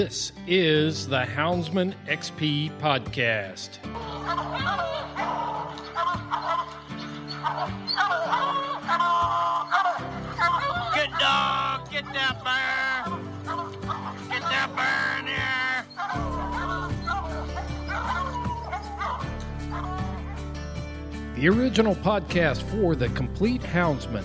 This is the Houndsman XP podcast. Good dog, get that bear. Get that in here. The original podcast for the complete Houndsman.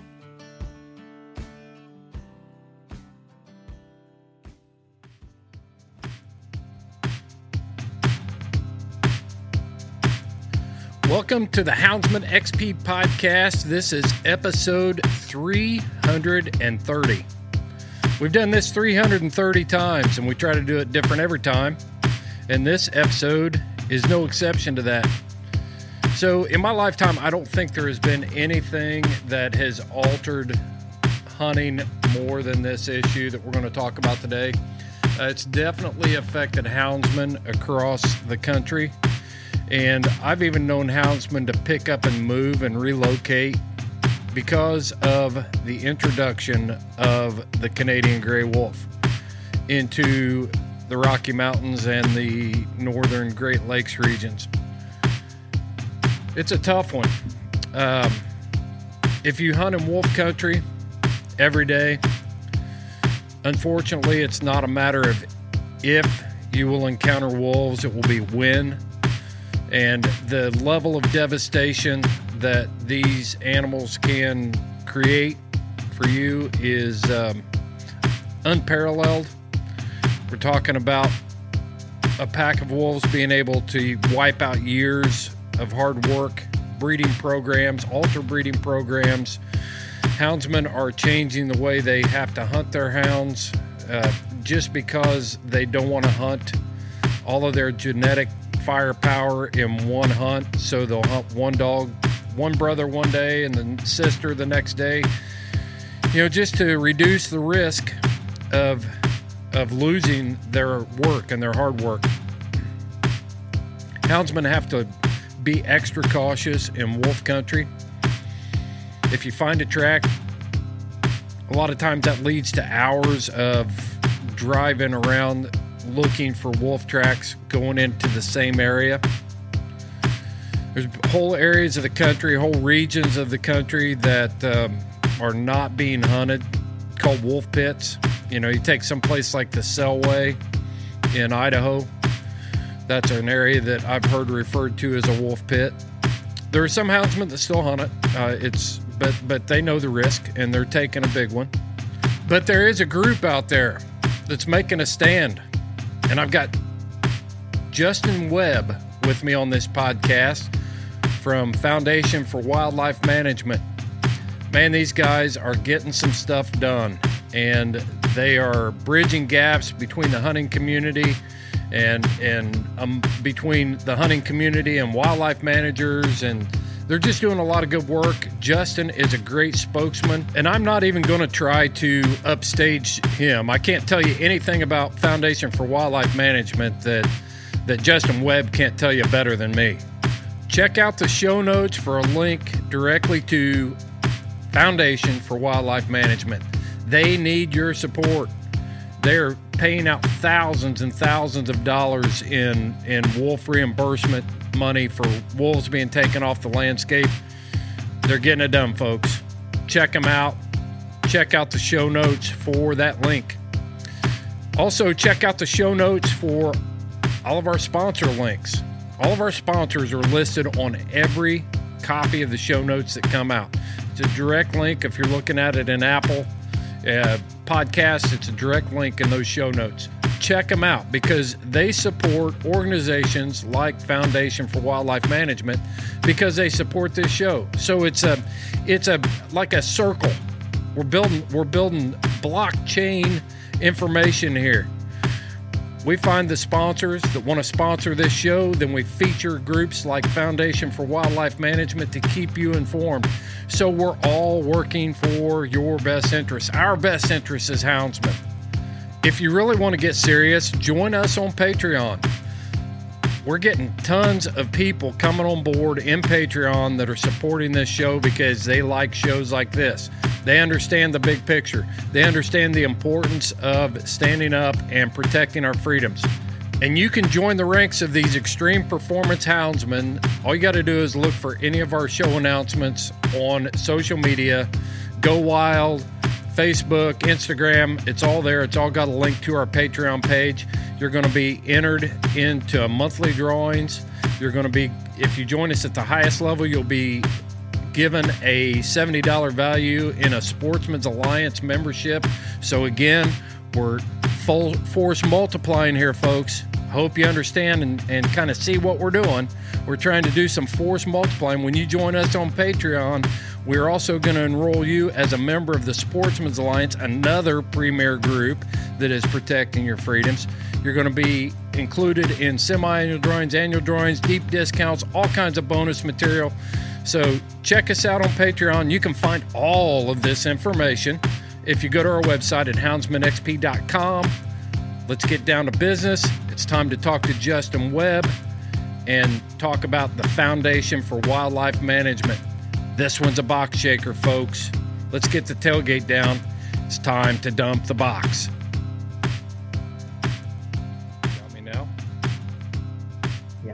Welcome to the Houndsman XP podcast. This is episode 330. We've done this 330 times and we try to do it different every time. And this episode is no exception to that. So, in my lifetime, I don't think there has been anything that has altered hunting more than this issue that we're going to talk about today. Uh, it's definitely affected houndsmen across the country. And I've even known houndsmen to pick up and move and relocate because of the introduction of the Canadian gray wolf into the Rocky Mountains and the northern Great Lakes regions. It's a tough one. Um, if you hunt in wolf country every day, unfortunately, it's not a matter of if you will encounter wolves, it will be when and the level of devastation that these animals can create for you is um, unparalleled. We're talking about a pack of wolves being able to wipe out years of hard work, breeding programs, alter breeding programs. Houndsmen are changing the way they have to hunt their hounds uh, just because they don't want to hunt all of their genetic firepower in one hunt. So they'll hunt one dog, one brother one day, and the sister the next day. You know, just to reduce the risk of of losing their work and their hard work. houndsmen have to be extra cautious in wolf country. If you find a track, a lot of times that leads to hours of driving around looking for wolf tracks going into the same area. There's whole areas of the country, whole regions of the country that um, are not being hunted, called wolf pits. You know, you take some place like the Selway in Idaho. That's an area that I've heard referred to as a wolf pit. There are some houndsmen that still hunt it. Uh, it's but but they know the risk and they're taking a big one. But there is a group out there that's making a stand, and I've got Justin Webb with me on this podcast from Foundation for Wildlife Management. Man, these guys are getting some stuff done, and they are bridging gaps between the hunting community and and um, between the hunting community and wildlife managers and they're just doing a lot of good work. Justin is a great spokesman, and I'm not even going to try to upstage him. I can't tell you anything about Foundation for Wildlife Management that that Justin Webb can't tell you better than me. Check out the show notes for a link directly to Foundation for Wildlife Management. They need your support. They're paying out thousands and thousands of dollars in in wolf reimbursement money for wolves being taken off the landscape. They're getting it done, folks. Check them out. Check out the show notes for that link. Also, check out the show notes for all of our sponsor links. All of our sponsors are listed on every copy of the show notes that come out. It's a direct link if you're looking at it in Apple uh, Podcasts. It's a direct link in those show notes. Check them out because they support organizations like Foundation for Wildlife Management because they support this show. So it's a, it's a like a circle. We're building we're building blockchain information here. We find the sponsors that want to sponsor this show, then we feature groups like Foundation for Wildlife Management to keep you informed. So we're all working for your best interest. Our best interest is houndsmen. If you really want to get serious, join us on Patreon. We're getting tons of people coming on board in Patreon that are supporting this show because they like shows like this. They understand the big picture. They understand the importance of standing up and protecting our freedoms. And you can join the ranks of these extreme performance houndsmen. All you got to do is look for any of our show announcements on social media. Go Wild, Facebook, Instagram. It's all there. It's all got a link to our Patreon page. You're going to be entered into monthly drawings. You're going to be, if you join us at the highest level, you'll be given a $70 value in a Sportsmen's Alliance membership. So, again, we're full force multiplying here, folks. Hope you understand and, and kind of see what we're doing. We're trying to do some force multiplying. When you join us on Patreon, we're also going to enroll you as a member of the Sportsmen's Alliance, another premier group that is protecting your freedoms. You're going to be included in semi annual drawings, annual drawings, deep discounts, all kinds of bonus material. So check us out on Patreon. You can find all of this information if you go to our website at houndsmanxp.com. Let's get down to business. It's time to talk to Justin Webb and talk about the Foundation for Wildlife Management. This one's a box shaker, folks. Let's get the tailgate down. It's time to dump the box. Got me now? Yeah.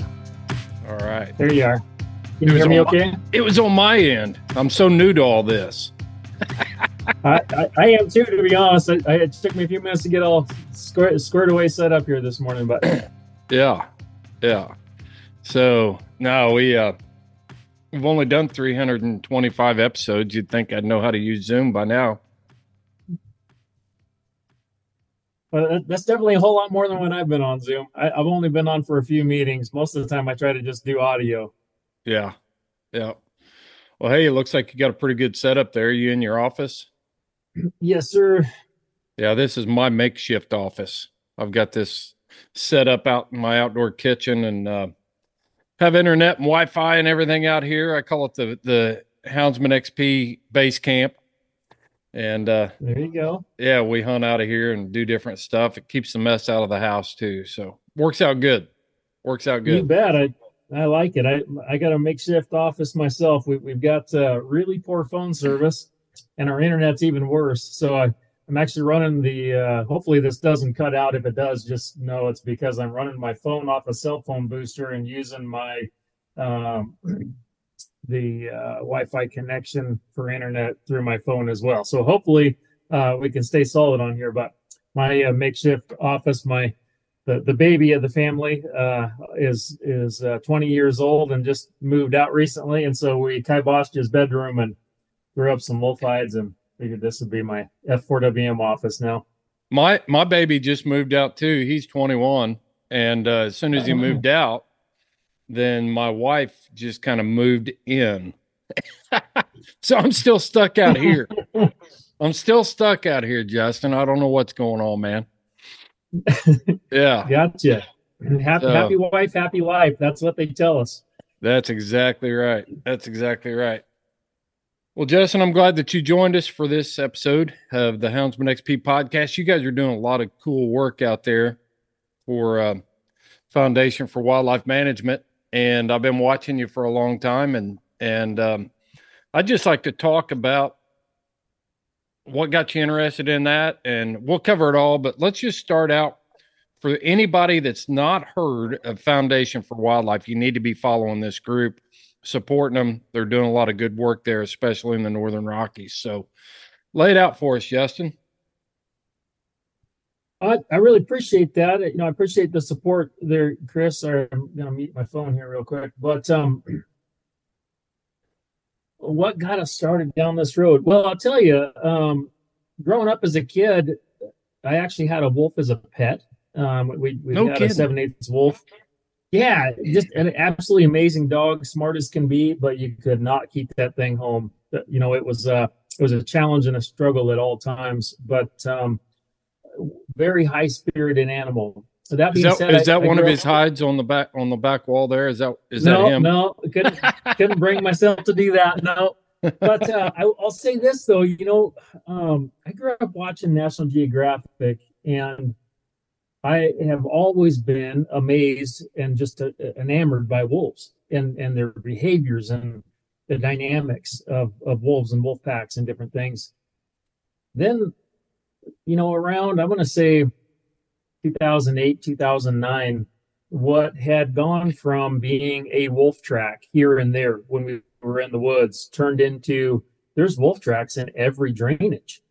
All right. There you are. It Can you was hear me on okay? It was on my end. I'm so new to all this. I, I, I am too, to be honest. I, I, it took me a few minutes to get all squared, squared away set up here this morning, but Yeah. Yeah. So no, we uh we've only done 325 episodes. You'd think I'd know how to use Zoom by now. but that- that's definitely a whole lot more than when I've been on Zoom. I, I've only been on for a few meetings. Most of the time, I try to just do audio. Yeah. Yeah. Well, hey, it looks like you got a pretty good setup there. You in your office? Yes, sir. Yeah, this is my makeshift office. I've got this set up out in my outdoor kitchen and uh, have internet and Wi-Fi and everything out here. I call it the the Houndsman XP base camp. And uh, There you go. yeah, we hunt out of here and do different stuff. It keeps the mess out of the house too. So works out good. Works out You good. bet. I, I like it. I I got a makeshift office myself. We, we've got uh, really poor phone service, and our internet's even worse. So I, I'm actually running the. Uh, hopefully this doesn't cut out. If it does, just know it's because I'm running my phone off a cell phone booster and using my um, the uh, Wi-Fi connection for internet through my phone as well. So hopefully uh, we can stay solid on here. But my uh, makeshift office, my the, the baby of the family uh, is is uh, 20 years old and just moved out recently, and so we kiboshed his bedroom and threw up some wolf hides and figured this would be my F4WM office now. My my baby just moved out too. He's 21, and uh, as soon as he moved out, then my wife just kind of moved in. so I'm still stuck out here. I'm still stuck out here, Justin. I don't know what's going on, man. yeah. Gotcha. Happy, So- happy wife, happy life. That's what they tell us. That's exactly right. That's exactly right. Well, Justin, I'm glad that you joined us for this episode of the Houndsman XP podcast. You guys are doing a lot of cool work out there for um, Foundation for Wildlife Management, and I've been watching you for a long time. And and um, I'd just like to talk about what got you interested in that, and we'll cover it all. But let's just start out for anybody that's not heard of Foundation for Wildlife, you need to be following this group, supporting them. They're doing a lot of good work there, especially in the Northern Rockies. So lay it out for us, Justin. I, I really appreciate that. You know, I appreciate the support there, Chris. Sorry, I'm gonna mute my phone here real quick. But um, what got us started down this road? Well, I'll tell you. Um, growing up as a kid, I actually had a wolf as a pet. Um, we we No had kidding. a seven eighths wolf. Yeah, just an absolutely amazing dog, smart as can be, but you could not keep that thing home. You know, it was uh it was a challenge and a struggle at all times, but um, very high spirited animal. So that Is being that said, is that I one of his up- hides on the back on the back wall there? Is that is no, that him? no, couldn't couldn't bring myself to do that. No, but uh, I, I'll say this though, you know, um, I grew up watching National Geographic, and I have always been amazed and just uh, enamored by wolves and and their behaviors and the dynamics of of wolves and wolf packs and different things. Then, you know, around I'm going to say 2008, 2009 what had gone from being a wolf track here and there when we were in the woods turned into there's wolf tracks in every drainage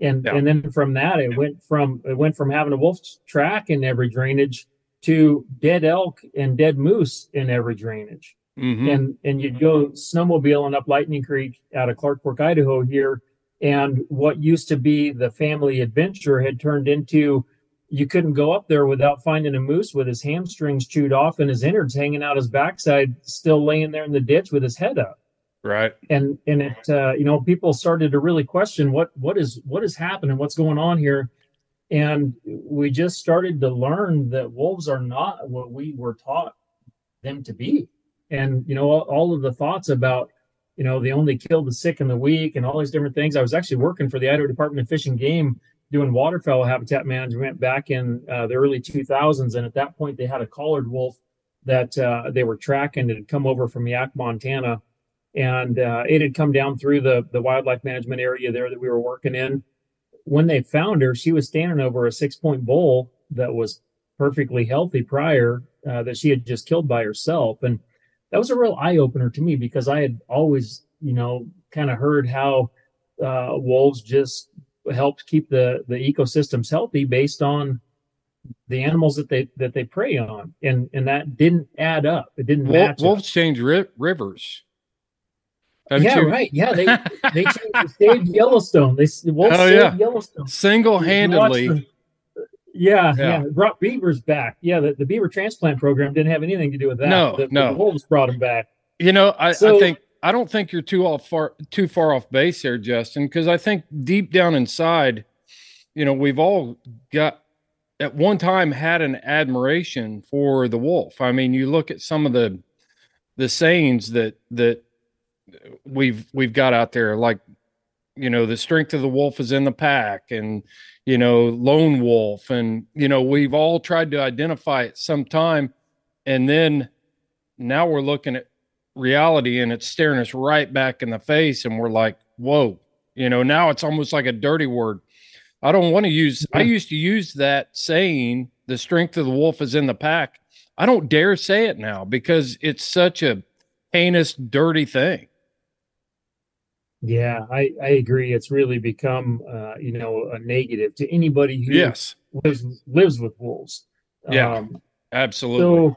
and Yeah. and then from that it went from it went from having a wolf track in every drainage to dead elk and dead moose in every drainage Mhm. and and you'd go snowmobiling up Lightning Creek out of Clark Fork, Idaho here, and what used to be the family adventure had turned into you couldn't go up there without finding a moose with his hamstrings chewed off and his innards hanging out his backside, still laying there in the ditch with his head up. Right. And and it uh, you know people started to really question what what is what is happening, what's going on here, and we just started to learn that wolves are not what we were taught them to be. And you know all, all of the thoughts about you know they only kill the sick and the weak and all these different things. I was actually working for the idaho department of fish and game doing waterfowl habitat management back in uh, the early 2000s and at that point they had a collared wolf that uh, they were tracking it had come over from Yaak montana and uh, it had come down through the the wildlife management area there that we were working in when they found her she was standing over a six point bull that was perfectly healthy prior uh, that she had just killed by herself and that was a real eye opener to me because I had always, you know, kind of heard how uh, wolves just helped keep the the ecosystems healthy based on the animals that they that they prey on, and and that didn't add up. It didn't Wolf, match. up. wolves change ri- rivers. Haven't yeah, you- right. Yeah, they they saved Yellowstone. They wolves Oh, saved yeah. Yellowstone. Single handedly. You watch the- Yeah, Yeah. yeah, Brought beavers back. Yeah, the, the beaver transplant program didn't have anything to do with that. No, the, no. The wolves brought them back. You know, I, I think I don't think you're too off far too far off base there, Justin, because I think deep down inside, you know, we've all got at one time had an admiration for the wolf. I mean, you look at some of the the sayings that that we've we've got out there, like you know, the strength of the wolf is in the pack, and you know, lone wolf, and you know, we've all tried to identify it sometime, and then now we're looking at reality and it's staring us right back in the face and we're like whoa. You know now it's almost like a dirty word. I don't want to use i used to use that saying the strength of the wolf is in the pack. I don't dare say it now because it's such a heinous dirty thing Yeah, I, I agree. It's really become, uh, you know, a negative to anybody who yes lives lives with wolves. Yeah. Um, absolutely so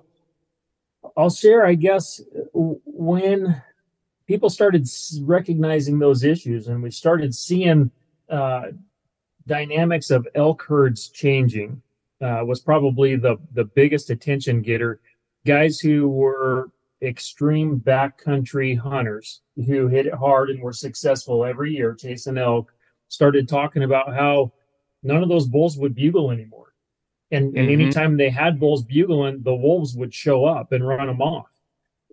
I'll share, I guess, when people started recognizing those issues and we started seeing uh, dynamics of elk herds changing uh, was probably the the biggest attention getter. Guys who were extreme backcountry hunters who hit it hard and were successful every year chasing elk started talking about how none of those bulls would bugle anymore. And, and Mhm. anytime they had bulls bugling, the wolves would show up and run them off.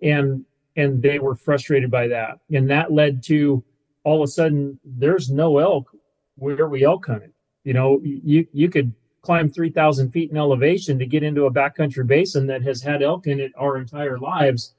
And and they were frustrated by that. And that led to all of a sudden there's no elk where we elk hunted. You know, you you could climb 3,000 feet in elevation to get into a backcountry basin that has had elk in it our entire lives,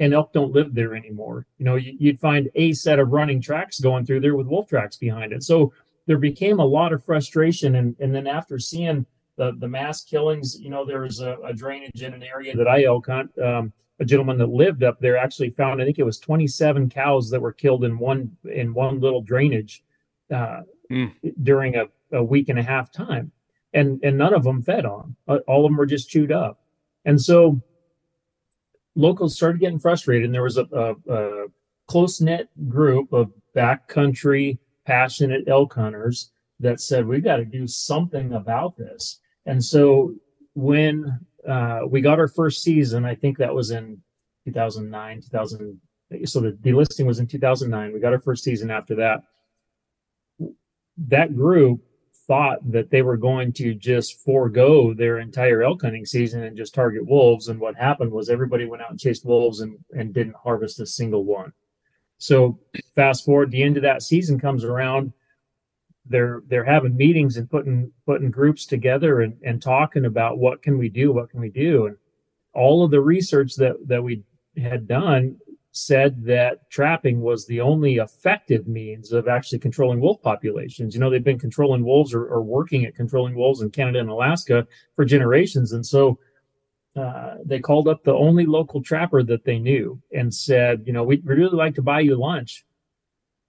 and elk don't live there anymore. You know, you, you'd find a set of running tracks going through there with wolf tracks behind it. So there became a lot of frustration, and and then after seeing the the mass killings, you know, there was a, a drainage in an area that I elk hunt. Um, a gentleman that lived up there actually found, I think it was 27 cows that were killed in one in one little drainage uh, Hmm. during a, a week and a half time, and and none of them fed on. Uh, All of them were just chewed up, and so locals started getting frustrated. And there was a, a, a close knit group of backcountry passionate elk hunters that said We've got to do something about this. And so when uh, we got our first season, I think that was in 2009, 2000. So the delisting was in 2009. We got our first season after that. That group thought that they were going to just forego their entire elk hunting season and just target wolves. And what happened was everybody went out and chased wolves and, and didn't harvest a single one. So fast forward, the end of that season comes around. They're they're having meetings and putting putting groups together and, and talking about what can we do, what can we do, and all of the research that that we had done said that trapping was the only effective means of actually controlling wolf populations. You know, they've been controlling wolves or, or working at controlling wolves in Canada and Alaska for generations, and so uh, they called up the only local trapper that they knew and said, you know, we'd really like to buy you lunch.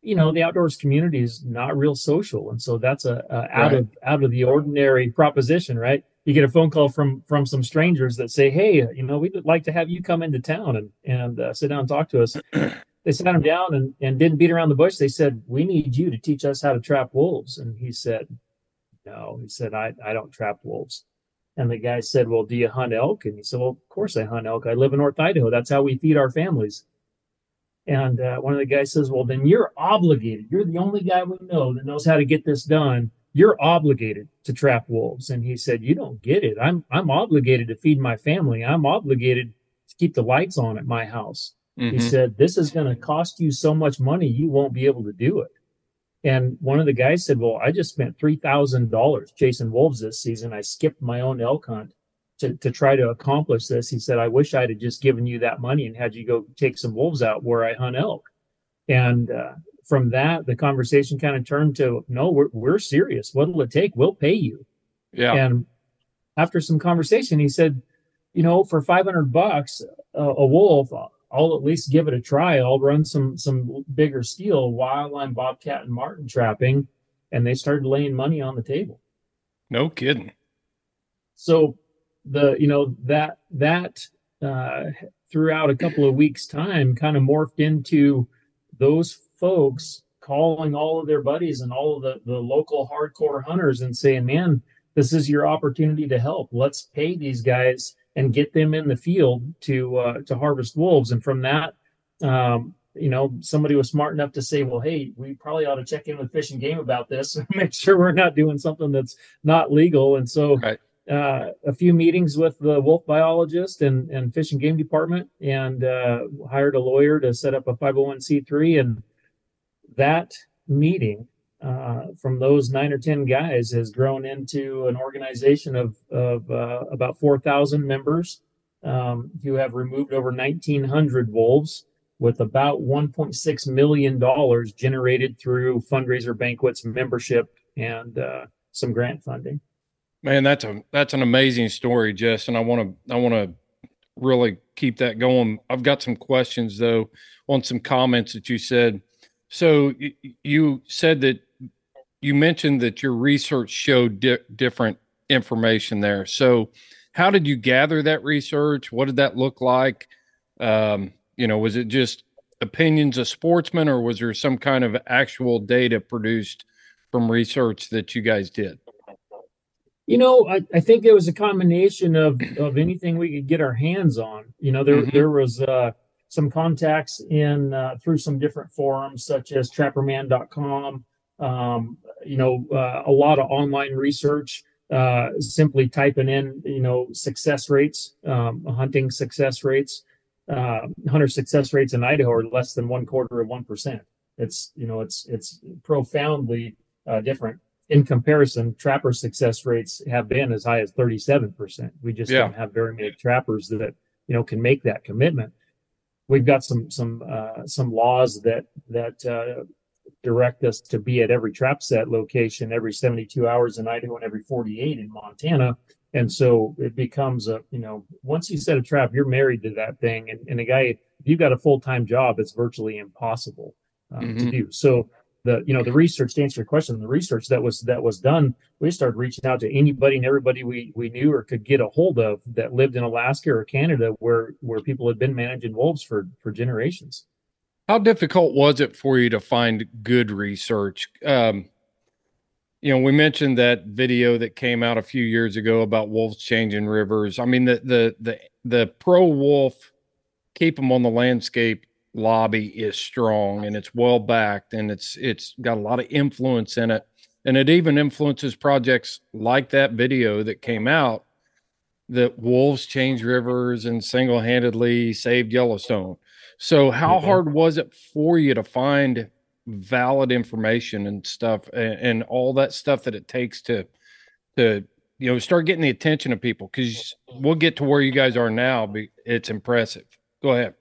You know, the outdoors community is not real social, and so that's a, a out Right. of out of the ordinary proposition, right? You get a phone call from from some strangers that say, "Hey, you know, we'd like to have you come into town and and uh, sit down and talk to us." they sat him down and and didn't beat around the bush. They said, "We need you to teach us how to trap wolves," and he said, "No," he said, "I I don't trap wolves." And the guy said, Well, do you hunt elk? And he said, Well, of course I hunt elk. I live in North Idaho. That's how we feed our families. And uh, one of the guys says, Well, then you're obligated. You're the only guy we know that knows how to get this done. You're obligated to trap wolves. And he said, You don't get it. I'm I'm obligated to feed my family. I'm obligated to keep the lights on at my house. He Mhm. said, This is going to cost you so much money, you won't be able to do it. And one of the guys said, Well, I just spent $3,000 chasing wolves this season. I skipped my own elk hunt to, to try to accomplish this. He said, I wish I'd have just given you that money and had you go take some wolves out where I hunt elk. And uh, from that, the conversation kind of turned to, No, we're, we're serious. What'll it take? We'll pay you. yeah And after some conversation, he said, you know, for 500 bucks a, a wolf, I'll at least give it a try. I'll run some some bigger steel while I'm bobcat and marten trapping. And they started laying money on the table. no kidding So the you know that that uh, throughout a couple of weeks time kind of morphed into those folks calling all of their buddies and all of the the local hardcore hunters and saying man this is your opportunity to help. Let's pay these guys and get them in the field to uh, to harvest wolves. And from that um, you know somebody was smart enough to say well hey we probably ought to check in with fish and game about this make sure we're not doing something that's not legal. And so Right. Uh, a few meetings with the wolf biologist and, and fish and game department and uh, hired a lawyer to set up a 501c3 and that meeting uh, from those nine or ten guys has grown into an organization of, of uh, about 4000 members um, who have removed over 1,900 wolves with about 1.6 million dollars generated through fundraiser banquets, membership, and uh, some grant funding. Man, that's a that's an amazing story, Jess, and I want to I want to really keep that going. I've got some questions though on some comments that you said. So y- you said that you mentioned that your research showed di- different information there. So how did you gather that research? What did that look like? Um, you know, was it just opinions of sportsmen, or was there some kind of actual data produced from research that you guys did? You know, I, I think it was a combination of of anything we could get our hands on. You know, there Mhm. there was uh, some contacts in uh, through some different forums such as trapperman.com. Um, you know, uh, a lot of online research. Uh, simply typing in, you know, success rates, um, hunting success rates, uh, hunter success rates in Idaho are less than one quarter of one percent. It's you know, it's it's profoundly uh, different in comparison, trapper success rates have been as high as 37%. We just Yeah. don't have very many trappers that, you know, can make that commitment. We've got some, some, uh, some laws that, that, uh, direct us to be at every trap set location every 72 hours in Idaho and every 48 in Montana. And so it becomes a, you know, once you set a trap, you're married to that thing. And, and a guy, if you've got a full-time job, it's virtually impossible um, to Mhm. do. So the, you know, the research to answer your question, the research that was, that was done, we started reaching out to anybody and everybody we, we knew or could get a hold of that lived in Alaska or Canada where, where people had been managing wolves for, for generations. How difficult was it for you to find good research? Um, you know, we mentioned that video that came out a few years ago about wolves changing rivers. I mean, the the the the pro wolf keep them on the landscape lobby is strong and it's well backed and it's it's got a lot of influence in it and it even influences projects like that video that came out that wolves change rivers and single-handedly saved Yellowstone. So how Mhm. hard was it for you to find valid information and stuff and, and all that stuff that it takes to to you know start getting the attention of people because we'll get to where you guys are now but it's impressive go ahead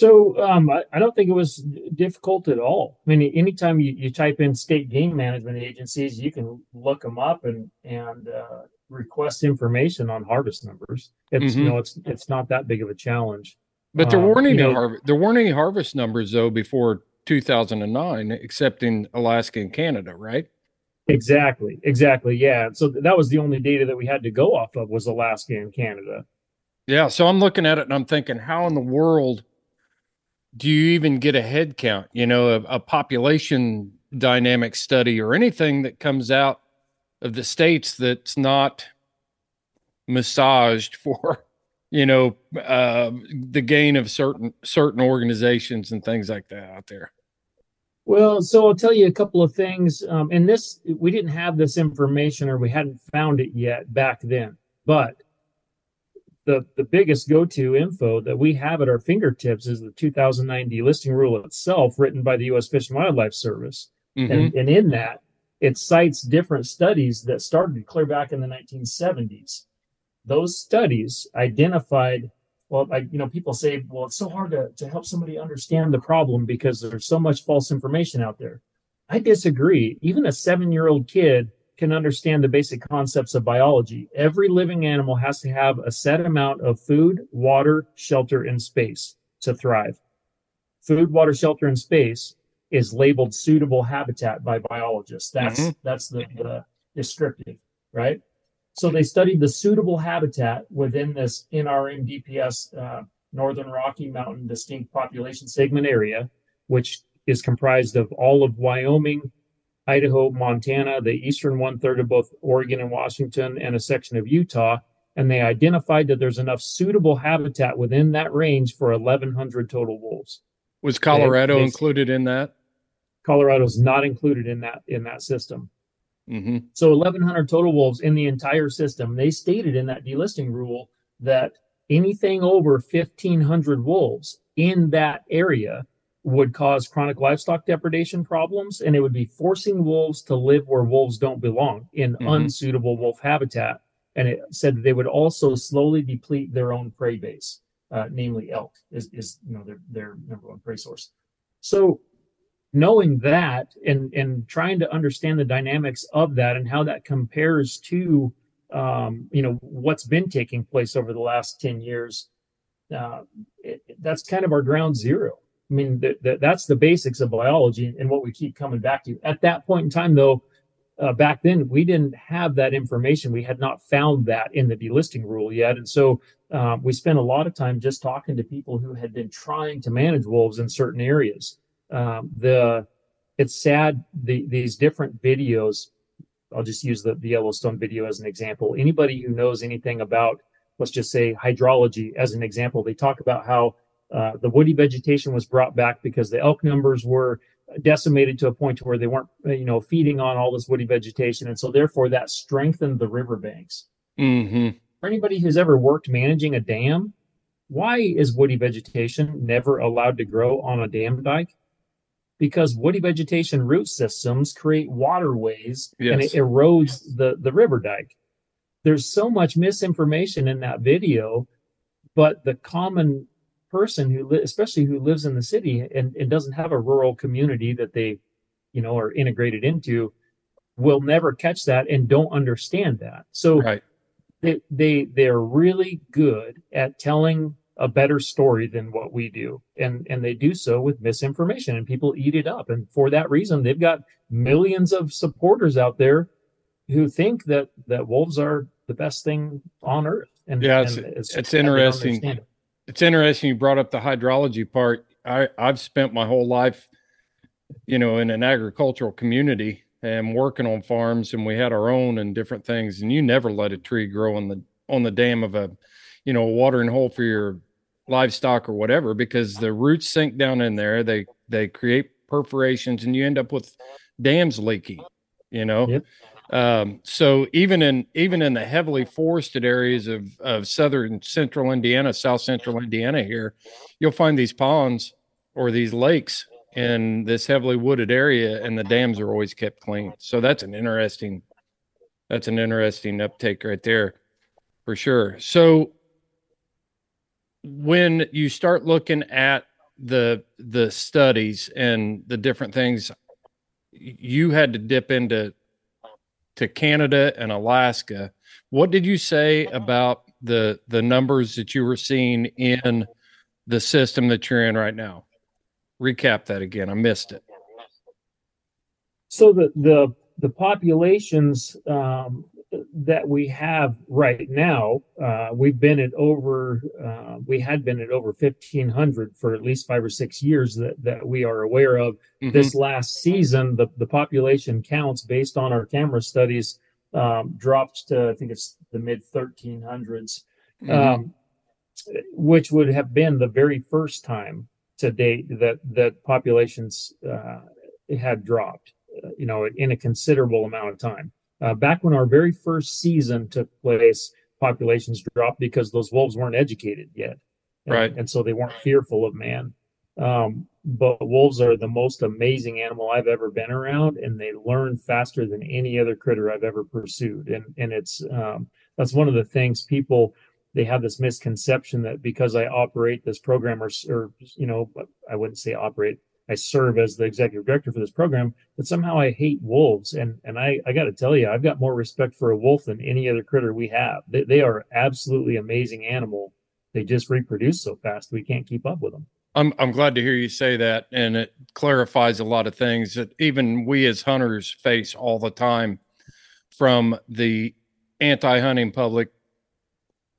So um, I, I don't think it was difficult at all. I mean, anytime you, you type in state game management agencies, you can look them up and and uh, request information on harvest numbers. It's Mhm. you know it's it's not that big of a challenge. but there Um, weren't you any know- harvest there weren't any harvest numbers though before 2009 except in alaska and canada right Exactly, exactly, yeah. So that was the only data that we had to go off of was Alaska and Canada. yeah so i'm looking at it and i'm thinking how in the world do you even get a head count you know a, a population dynamic study or anything that comes out of the states that's not massaged for you know uh, the gain of certain certain organizations and things like that out there Well, so I'll tell you a couple of things. Um, and this, we didn't have this information or we hadn't found it yet back then. But the the biggest go-to info that we have at our fingertips is the 2009 delisting rule itself, written by the U.S. Fish and Wildlife Service. Mhm. And, and in that, it cites different studies that started clear back in the 1970s. Those studies identified well, I, you know, people say, well, it's so hard to, to help somebody understand the problem because there's so much false information out there. I disagree. Even a seven year old kid can understand the basic concepts of biology. Every living animal has to have a set amount of food, water, shelter, and space to thrive. Food, water, shelter, and space is labeled suitable habitat by biologists. That's Mhm. that's the, the descriptive, right? So they studied the suitable habitat within this NRM DPS uh, Northern Rocky Mountain distinct population segment area, which is comprised of all of Wyoming, Idaho, Montana, the eastern one third of both Oregon and Washington, and a section of Utah. And they identified that there's enough suitable habitat within that range for 1,100 total wolves. was colorado they- included in that Colorado's not included in that in that system. hmm So 1,100 total wolves in the entire system. They stated in that delisting rule that anything over 1,500 wolves in that area would cause chronic livestock depredation problems, and it would be forcing wolves to live where wolves don't belong in Mhm. unsuitable wolf habitat. and it said that they would also slowly deplete their own prey base, uh, namely elk is, is you know their their number one prey source. So knowing that and and trying to understand the dynamics of that and how that compares to um, you know what's been taking place over the last 10 years uh, it, that's kind of our ground zero i mean th- th- that's the basics of biology and what we keep coming back to. At that point in time though uh, back then we didn't have that information. We had not found that in the delisting rule yet. And so uh, we spent a lot of time just talking to people who had been trying to manage wolves in certain areas. Um, the it's sad the, these different videos i'll just use the, the yellowstone video as an example. Anybody who knows anything about let's just say hydrology as an example they talk about how uh, the woody vegetation was brought back because the elk numbers were decimated to a point to where they weren't you know feeding on all this woody vegetation and so therefore that strengthened the riverbanks Mm-hmm. for anybody who's ever worked managing a dam why is woody vegetation never allowed to grow on a dam dike because woody vegetation root systems create waterways and it erodes the, the river dike. There's so much misinformation in that video, but the common person who, li- especially who lives in the city and, and doesn't have a rural community that they, you know, are integrated into, will never catch that and don't understand that. So Right. they they they're really good at telling a better story than what we do and and they do so with misinformation and people eat it up and for that reason they've got millions of supporters out there who think that that wolves are the best thing on earth and Yeah, it's- and it's they interesting. it. It's interesting you brought up the hydrology part. I, I've spent my whole life, you know, in an agricultural community and working on farms and we had our own and different things. And you never let a tree grow on the on the dam of a, you know, a watering hole for your livestock or whatever, because the roots sink down in there. They they create perforations and you end up with dams leaking, you know. Yep. Um, so even in even in the heavily forested areas of of southern central Indiana, south central Indiana here, you'll find these ponds or these lakes in this heavily wooded area, and the dams are always kept clean. So that's an interesting that's an interesting uptake right there, for sure. So when you start looking at the the studies and the different things, you had to dip into to Canada and Alaska. What did you say about the the numbers that you were seeing in the system that you're in right now? Recap that again. I missed it. so the the the populations um, that we have right now, uh, we've been at over, uh, we had been at over 1,500 for at least five or six years that, that we are aware of. Mhm. This last season, the, the population counts based on our camera studies um, dropped to, I think it's the mid 1300s, Mhm. um, which would have been the very first time to date that, that populations uh, had dropped, uh, you know, in a considerable amount of time. Uh, back when our very first season took place, populations dropped because those wolves weren't educated yet. And- Right. And so they weren't fearful of man. Um, but wolves are the most amazing animal I've ever been around, and they learn faster than any other critter I've ever pursued. And and it's um, that's one of the things people they have this misconception that because I operate this program or, or you know I wouldn't say operate I serve as the executive director for this program but somehow I hate wolves. And and I I got to tell you I've got more respect for a wolf than any other critter we have. They, they are absolutely amazing animal. They just reproduce so fast we can't keep up with them. I'm I'm glad to hear you say that, and it clarifies a lot of things that even we as hunters face all the time, from the anti-hunting public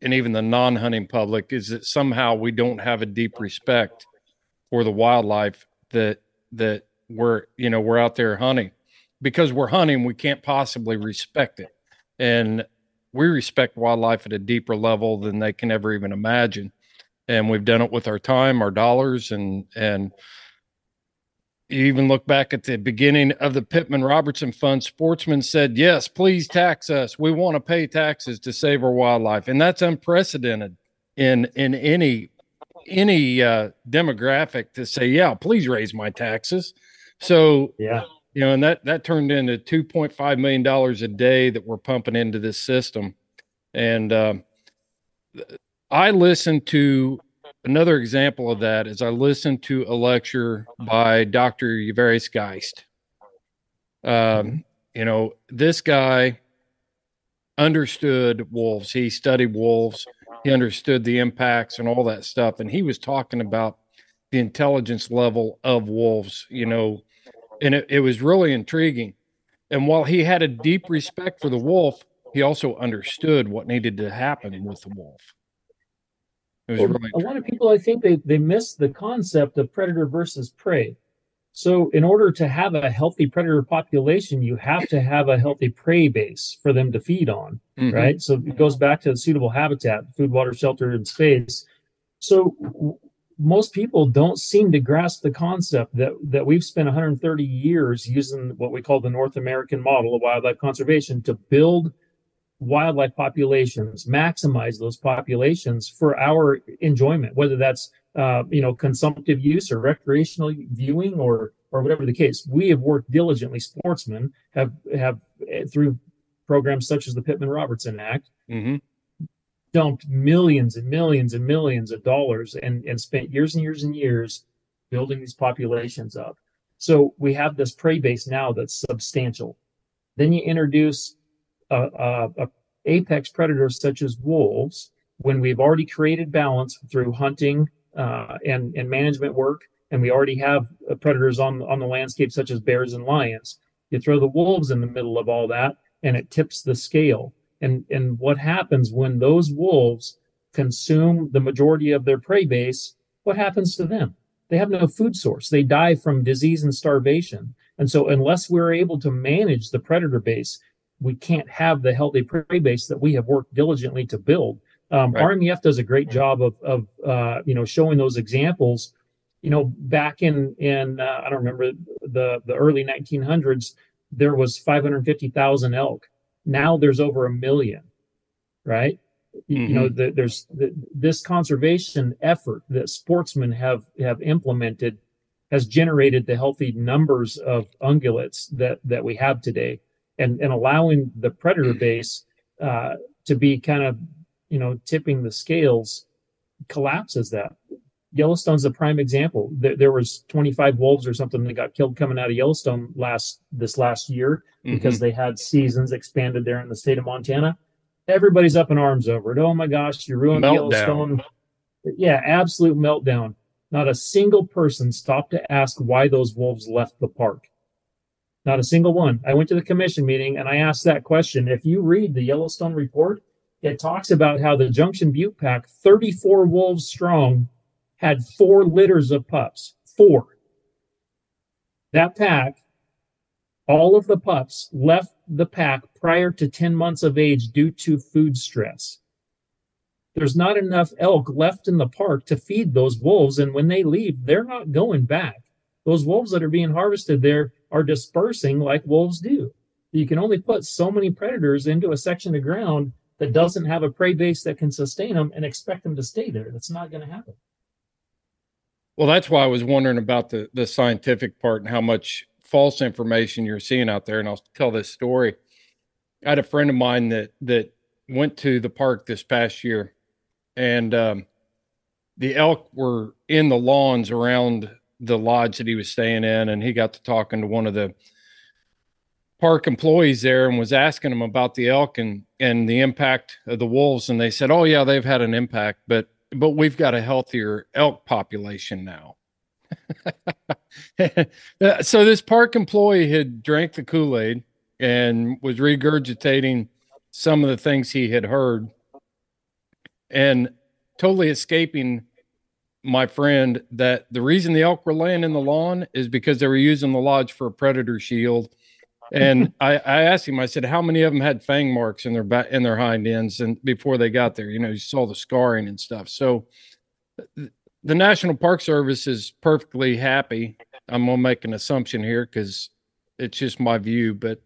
and even the non-hunting public, is that somehow we don't have a deep respect for the wildlife that that we're you know we're out there hunting because we're hunting we can't possibly respect it and we respect wildlife at a deeper level than they can ever even imagine and we've done it with our time, our dollars, and and you even look back at the beginning of the Pittman Robertson Fund. Sportsmen said, "Yes, please tax us. We want to pay taxes to save our wildlife," and that's unprecedented in in any any uh, demographic to say, "Yeah, please raise my taxes." So yeah you know, and that that turned into two point five million dollars a day that we're pumping into this system, And um, I listened to another example of that is I listened to a lecture by Dr. Valerius Geist. Um, you know, this guy understood wolves. He studied wolves. He understood the impacts and all that stuff. And he was talking about the intelligence level of wolves, you know, and it, it was really intriguing. And while he had a deep respect for the wolf, he also understood what needed to happen with the wolf. It was Well, really a lot of people, I think, they they miss the concept of predator versus prey. So, in order to have a healthy predator population, you have to have a healthy prey base for them to feed on, Mhm. right? So it goes back to the suitable habitat, food, water, shelter, and space. So w- most people don't seem to grasp the concept that that we've spent 130 years using what we call the North American model of wildlife conservation to build wildlife populations, maximize those populations for our enjoyment, whether that's uh, you know consumptive use or recreational viewing or or whatever the case. We have worked diligently. Sportsmen have have eh, through programs such as the Pittman Robertson Act Mhm. dumped millions and millions and millions of dollars and and spent years and years and years building these populations up. So we have this prey base now that's substantial. Then you introduce a, a apex predators such as wolves when we've already created balance through hunting uh, and and management work, and we already have uh, predators on on the landscape such as bears and lions. You throw the wolves in the middle of all that, and it tips the scale. And and what happens when those wolves consume the majority of their prey base? What happens to them? They have no food source. They die from disease and starvation. And so, unless we're able to manage the predator base, we can't have the healthy prey base that we have worked diligently to build. Um, Right. RMEF does a great job of, of uh, you know showing those examples. You know, back in in uh, I don't remember the the early 1900s, there was 550,000 elk. Now there's over a million, right? You- You know, the, there's the, this conservation effort that sportsmen have have implemented has generated the healthy numbers of ungulates that that we have today, and and allowing the predator base uh, to be kind of you know tipping the scales collapses that. Yellowstone's a prime example. There, there was 25 wolves or something that got killed coming out of Yellowstone last this last year because they had seasons expanded there in the state of Montana. Everybody's up in arms over it. Oh my gosh, you ruined Meltdown. Yellowstone. Yeah, absolute meltdown. Not a single person stopped to ask why those wolves left the park. Not a single one. I went to the commission meeting and I asked that question. If you read the Yellowstone report, it talks about how the Junction Butte pack, 34 wolves strong, had four litters of pups. Four. That pack, all of the pups left the pack prior to 10 months of age due to food stress. There's not enough elk left in the park to feed those wolves. And when they leave, they're not going back. Those wolves that are being harvested there are dispersing like wolves do. You can only put so many predators into a section of ground that doesn't have a prey base that can sustain them and expect them to stay there. That's not going to happen. Well, that's why I was wondering about the the scientific part and how much false information you're seeing out there. And I'll tell this story. I had a friend of mine that that went to the park this past year, and um, the elk were in the lawns around the lodge that he was staying in, and he got to talking to one of the park employees there and was asking him about the elk and and the impact of the wolves. And they said oh yeah they've had an impact but but we've got a healthier elk population now. So this park employee had drank the kool-aid and was regurgitating some of the things he had heard and totally escaping my friend that the reason the elk were laying in the lawn is because they were using the lodge for a predator shield and I, I asked him, I said, how many of them had fang marks in their back in their hind ends and before they got there, you know, you saw the scarring and stuff. So th- the National Park Service is perfectly happy. I'm gonna make an assumption here because it's just my view, but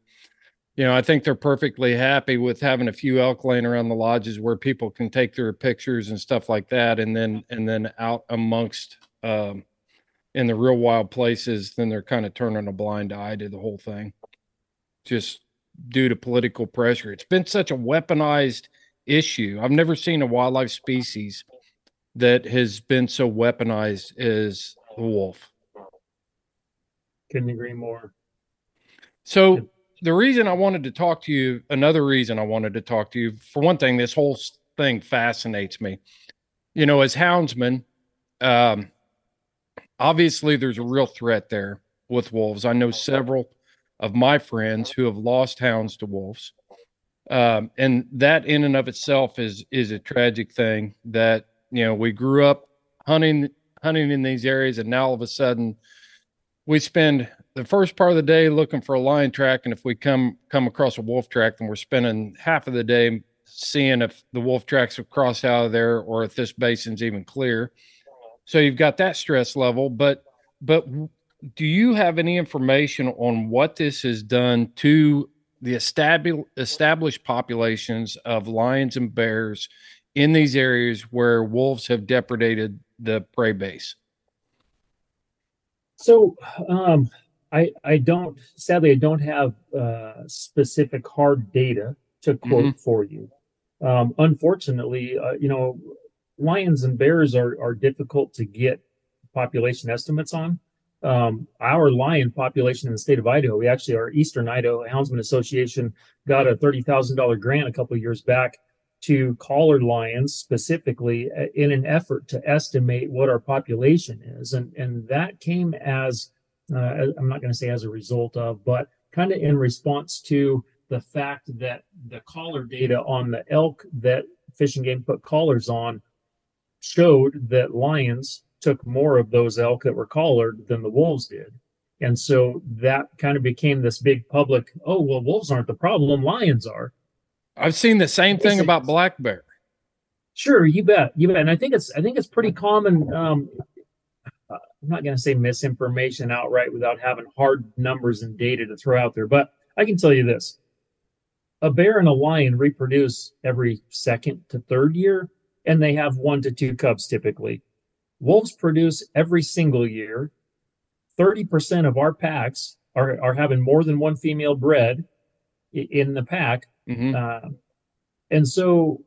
you know, I think they're perfectly happy with having a few elk laying around the lodges where people can take their pictures and stuff like that, and then and then out amongst um, in the real wild places, then they're kind of turning a blind eye to the whole thing just due to political pressure. It's been such a weaponized issue. I've never seen a wildlife species that has been so weaponized as the wolf. Couldn't agree more. So the reason I wanted to talk to you, another reason I wanted to talk to you, for one thing, this whole thing fascinates me. You know, as houndsmen, um, obviously there's a real threat there with wolves. I know several of my friends who have lost hounds to wolves. Um, and that in and of itself is is a tragic thing that you know we grew up hunting hunting in these areas and now all of a sudden we spend the first part of the day looking for a lion track and if we come come across a wolf track then we're spending half of the day seeing if the wolf tracks have crossed out of there or if this basin's even clear so you've got that stress level but but do you have any information on what this has done to the established established populations of lions and bears in these areas where wolves have depredated the prey base? So, um, I I don't sadly I don't have uh, specific hard data to quote mm-hmm. for you. Um, unfortunately, uh, you know, lions and bears are are difficult to get population estimates on um, our lion population in the state of Idaho. We actually, our Eastern Idaho Houndsman Association got a $30,000 grant a couple of years back to collared lions specifically uh, in an effort to estimate what our population is. And, and that came as, uh, I'm not going to say as a result of, but kind of in response to the fact that the collar data on the elk that Fish and Game put collars on showed that lions took more of those elk that were collared than the wolves did. And so that kind of became this big public, oh, well, wolves aren't the problem, lions are. I've seen the same thing about black bear. Sure, you bet. You bet. And I think it's I think it's pretty common um I'm not going to say misinformation outright without having hard numbers and data to throw out there, but I can tell you this. A bear and a lion reproduce every second to third year, and they have one to two cubs typically. Wolves produce every single year. 30% of our packs are, are having more than one female bred in the pack. Mm-hmm. Uh, and so,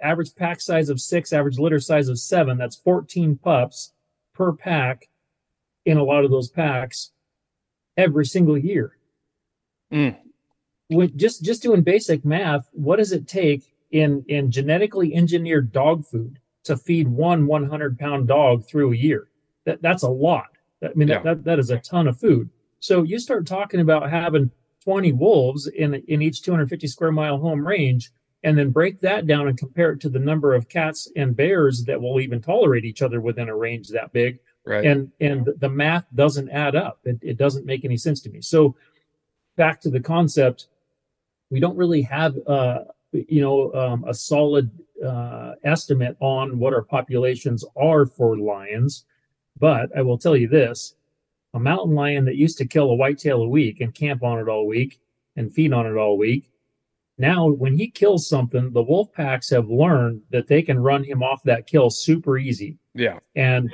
average pack size of six, average litter size of seven, that's 14 pups per pack in a lot of those packs every single year. Mm. With just just doing basic math, what does it take in in genetically engineered dog food to feed one 100 pound dog through a year. That, that's a lot. I mean, yeah. that, that is a ton of food. So you start talking about having 20 wolves in, in each 250 square mile home range, and then break that down and compare it to the number of cats and bears that will even tolerate each other within a range that big. Right. And and the math doesn't add up. It, it doesn't make any sense to me. So back to the concept, we don't really have uh, you know um, a solid uh, estimate on what our populations are for lions. But I will tell you this a mountain lion that used to kill a whitetail a week and camp on it all week and feed on it all week. Now, when he kills something, the wolf packs have learned that they can run him off that kill super easy. Yeah. And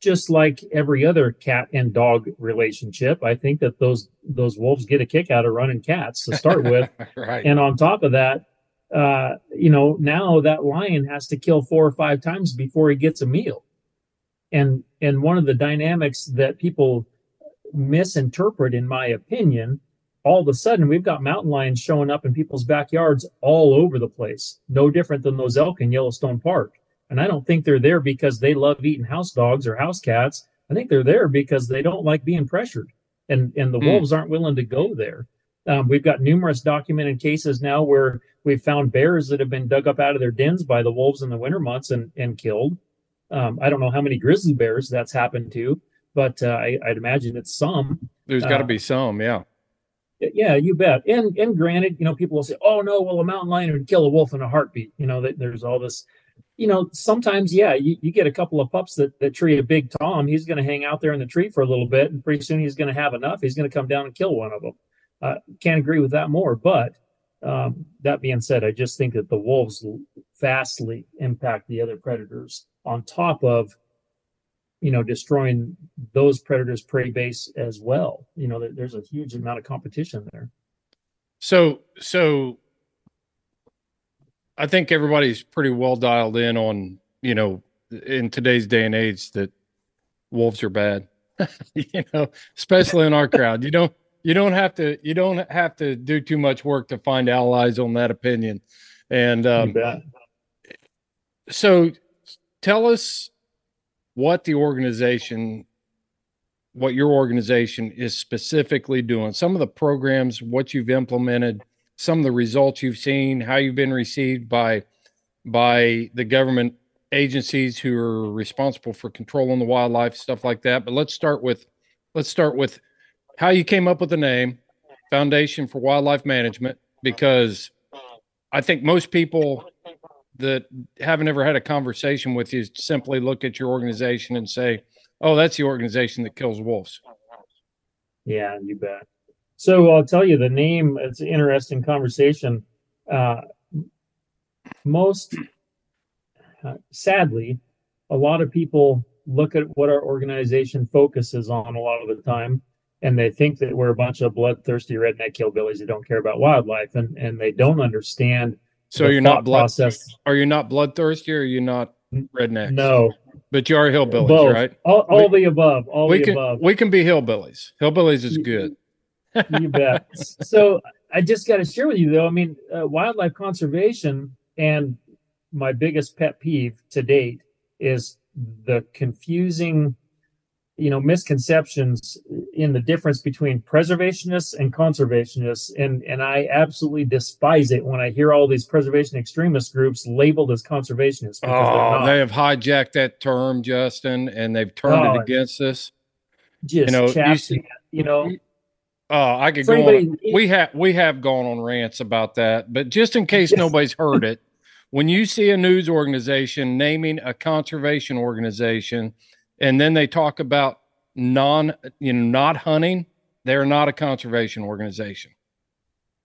just like every other cat and dog relationship, I think that those those wolves get a kick out of running cats to start with. right. And on top of that, uh, you know, now that lion has to kill four or five times before he gets a meal. And and one of the dynamics that people misinterpret, in my opinion, all of a sudden we've got mountain lions showing up in people's backyards all over the place, no different than those elk in Yellowstone Park. And I don't think they're there because they love eating house dogs or house cats. I think they're there because they don't like being pressured. And and the mm. wolves aren't willing to go there. Um, we've got numerous documented cases now where we've found bears that have been dug up out of their dens by the wolves in the winter months and, and killed. Um, I don't know how many grizzly bears that's happened to, but uh, I, would imagine it's some. There's got to uh, be some, yeah. Yeah, you bet. And and granted, you know, people will say, "Oh no, well, a mountain lion would kill a wolf in a heartbeat." You know, that there's all this. You know, sometimes, yeah, you, you get a couple of pups that, that tree a big tom. He's going to hang out there in the tree for a little bit, and pretty soon he's going to have enough. He's going to come down and kill one of them. Uh, can't agree with that more. But um, that being said, I just think that the wolves vastly impact the other predators on top of, you know, destroying those predators' prey base as well. You know, there's a huge amount of competition there. So, so I think everybody's pretty well dialed in on you know in today's day and age that wolves are bad. you know, especially in our crowd. You don't you don't have to you don't have to do too much work to find allies on that opinion. And um, so, tell us what the organization, what your organization is specifically doing. Some of the programs, what you've implemented, some of the results you've seen, how you've been received by by the government agencies who are responsible for controlling the wildlife, stuff like that. But let's start with let's start with how you came up with the name Foundation for Wildlife Management, because I think most people that haven't ever had a conversation with you simply look at your organization and say, "Oh, that's the organization that kills wolves." Yeah, you bet. So I'll tell you the name. It's an interesting conversation. Uh, most uh, sadly, a lot of people look at what our organization focuses on a lot of the time, and they think that we're a bunch of bloodthirsty redneck hillbillies that don't care about wildlife, and and they don't understand. So you're not blood. Process. Are you not bloodthirsty, or are you not redneck? No, but you are hillbillies, Both. right? All, all we, the above. All we the can, above. We can be hillbillies. Hillbillies is good. you bet. So I just got to share with you, though. I mean, uh, wildlife conservation and my biggest pet peeve to date is the confusing you know misconceptions in the difference between preservationists and conservationists and and i absolutely despise it when i hear all these preservation extremist groups labeled as conservationists oh they have hijacked that term justin and they've turned oh, it against us just you know you, see, you know Oh, I could go anybody, on. We have we have gone on rants about that, but just in case yes. nobody's heard it, when you see a news organization naming a conservation organization and then they talk about non you know not hunting. They're not a conservation organization.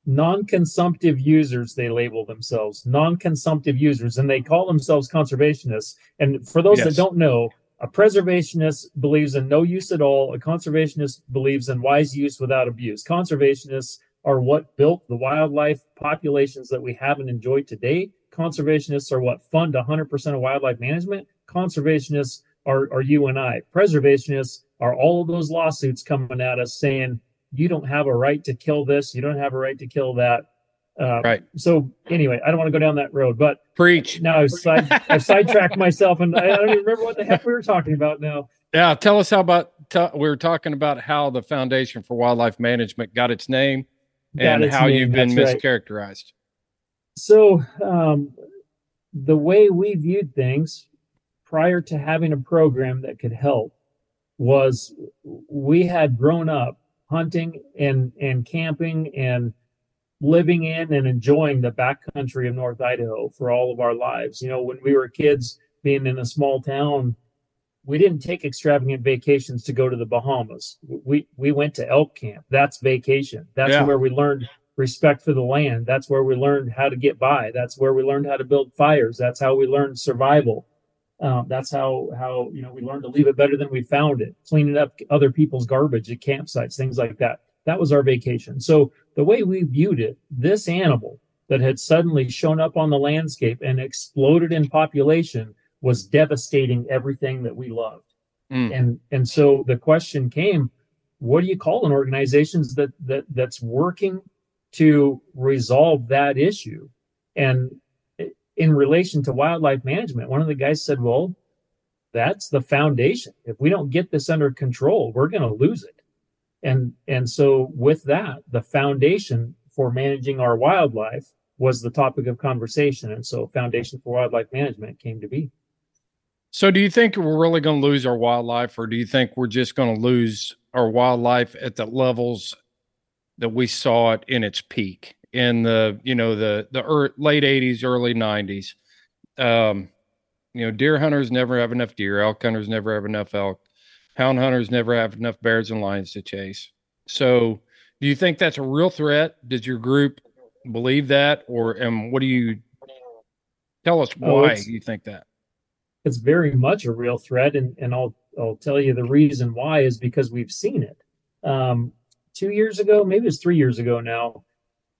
Non-consumptive users they label themselves. Non-consumptive users and they call themselves conservationists. And for those yes. that don't know a preservationist believes in no use at all. A conservationist believes in wise use without abuse. Conservationists are what built the wildlife populations that we have and enjoy today. Conservationists are what fund 100% of wildlife management. Conservationists are, are you and I. Preservationists are all of those lawsuits coming at us saying, you don't have a right to kill this, you don't have a right to kill that. Uh, right. So anyway, I don't want to go down that road, but preach. Now I've, side, I've sidetracked myself, and I don't even remember what the heck we were talking about now. Yeah, tell us how about t- we were talking about how the Foundation for Wildlife Management got its name and its how name, you've been mischaracterized. Right. So, um, the way we viewed things prior to having a program that could help was we had grown up hunting and, and camping and living in and enjoying the backcountry of North Idaho for all of our lives. You know, when we were kids, being in a small town, we didn't take extravagant vacations to go to the Bahamas. We we went to elk camp. That's vacation. That's yeah. where we learned respect for the land. That's where we learned how to get by. That's where we learned how to build fires. That's how we learned survival. Um, that's how how you know we learned to leave it better than we found it, cleaning up other people's garbage at campsites, things like that. That was our vacation. So the way we viewed it, this animal that had suddenly shown up on the landscape and exploded in population was devastating everything that we loved. Mm. And and so the question came, what do you call an organization that that that's working to resolve that issue. And in relation to wildlife management, one of the guys said, Well, that's the foundation. If we don't get this under control, we're going to lose it. And and so with that, the foundation for managing our wildlife was the topic of conversation. And so Foundation for Wildlife Management came to be. So do you think we're really going to lose our wildlife or do you think we're just going to lose our wildlife at the levels that we saw it in its peak in the you know the the er, late 80s early 90s um you know deer hunters never have enough deer elk hunters never have enough elk hound hunters never have enough bears and lions to chase. So do you think that's a real threat? Does your group believe that or and what do you tell us oh, why oh, you think that? It's very much a real threat and and i'll i'll tell you the reason why is because we've seen it. Um two years ago, maybe it's three years ago now.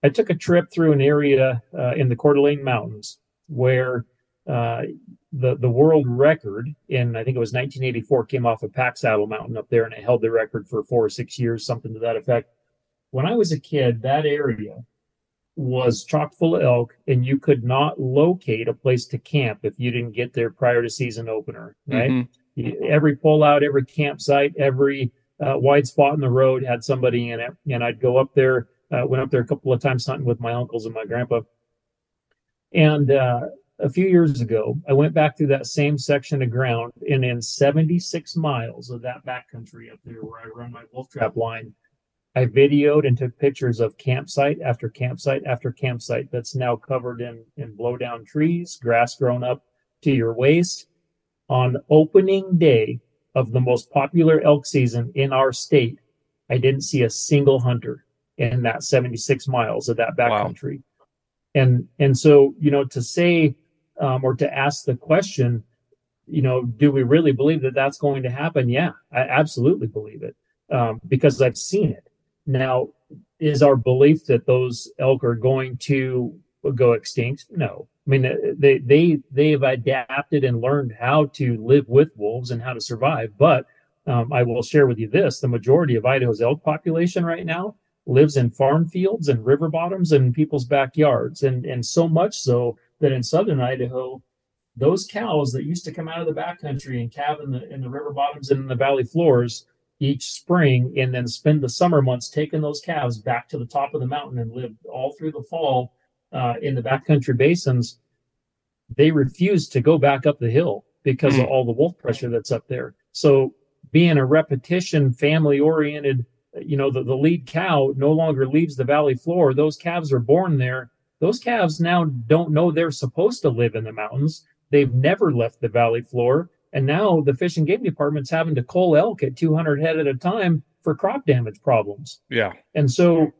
I took a trip through an area uh, in the Coeur d'Alene Mountains, where uh, the the world record in I think it was 1984 came off of Pack Saddle Mountain up there, and it held the record for four or six years, something to that effect. When I was a kid, that area was chock full of elk, and you could not locate a place to camp if you didn't get there prior to season opener. Right? Mhm. Every pullout, every campsite, every uh, wide spot in the road had somebody in it, and I'd go up there. Uh, went up there a couple of times hunting with my uncles and my grandpa. And uh, a few years ago, I went back through that same section of ground, and in 76 miles of that backcountry up there where I run my wolf trap line, I videoed and took pictures of campsite after campsite after campsite that's now covered in in blowdown trees, grass grown up to your waist. On opening day of the most popular elk season in our state, I didn't see a single hunter in that 76 miles of that Wow. backcountry. And and so, you know, to say um, or to ask the question, you know, do we really believe that that's going to happen? Yeah, I absolutely believe it um, because I've seen it. Now, is our belief that those elk are going to go extinct? No. I mean, they they they've adapted and learned how to live with wolves and how to survive. But um, I will share with you this: the majority of Idaho's elk population right now lives in farm fields and river bottoms and people's backyards, and and so much so that in southern Idaho, those cows that used to come out of the backcountry and calve in the in the river bottoms and in the valley floors each spring and then spend the summer months taking those calves back to the top of the mountain and live all through the fall uh, in the backcountry basins, they refuse to go back up the hill because of all the wolf pressure that's up there. So being a repetition, family oriented, you know, the, the lead cow no longer leaves the valley floor. Those calves are born there. Those calves now don't know they're supposed to live in the mountains. They've never left the valley floor. And now the fish and game department's having to cull elk at 200 head at a time for crop damage problems. Yeah. And so,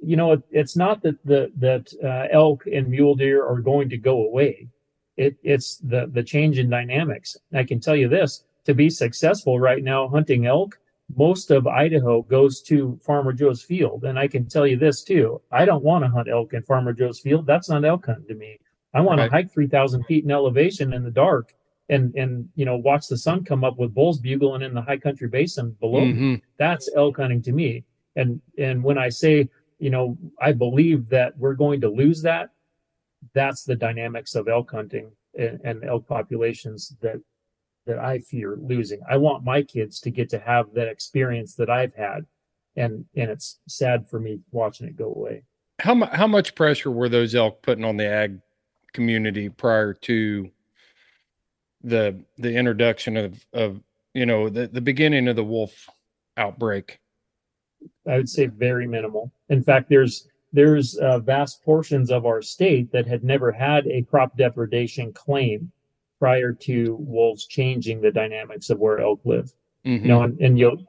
you know, it, it's not that the that uh, elk and mule deer are going to go away. It it's the the change in dynamics. I can tell you this: to be successful right now hunting elk, most of Idaho goes to Farmer Joe's field. And I can tell you this too: I don't want to hunt elk in Farmer Joe's field. That's not elk hunting to me. I want Right. to hike three thousand feet in elevation in the dark. And, and you know watch the sun come up with bulls bugling in the high country basin below me Mhm. that's elk hunting to me and and when i say you know i believe that we're going to lose that that's the dynamics of elk hunting and, and elk populations that that i fear losing i want my kids to get to have that experience that i've had and and it's sad for me watching it go away How mu- how much pressure were those elk putting on the ag community prior to the the introduction of of you know the the beginning of the wolf outbreak? I would say very minimal. In fact, there's there's uh, vast portions of our state that had never had a crop depredation claim prior to wolves changing the dynamics of where elk live. Mhm. You know, and, and you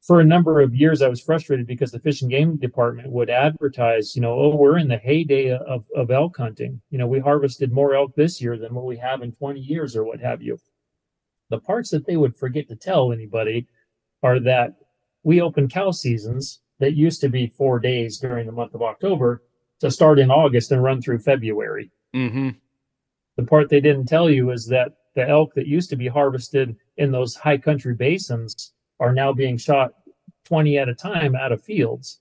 for a number of years, I was frustrated because the fish and game department would advertise, you know, oh, we're in the heyday of, of elk hunting. You know, we harvested more elk this year than what we have in 20 years or what have you. The parts that they would forget to tell anybody are that we open cow seasons that used to be four days during the month of October to start in August and run through February. Mhm. The part they didn't tell you is that the elk that used to be harvested in those high country basins are now being shot 20 at a time out of fields.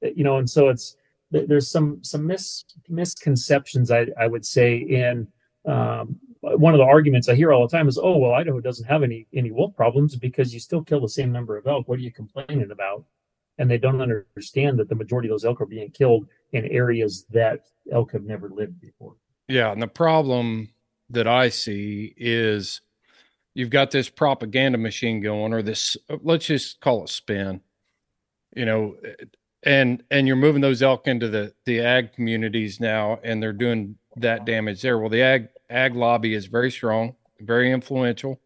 You know, and so it's there's some some mis, misconceptions I, I would say in um, one of the arguments I hear all the time is, oh well, Idaho doesn't have any any wolf problems because you still kill the same number of elk. What are you complaining about? And they don't understand that the majority of those elk are being killed in areas that elk have never lived before. Yeah, and the problem that I see is you've got this propaganda machine going, or this uh, let's just call it spin, you know, eh, and and you're moving those elk into the the ag communities now, and they're doing that damage there. Well, the ag ag lobby is very strong, very influential,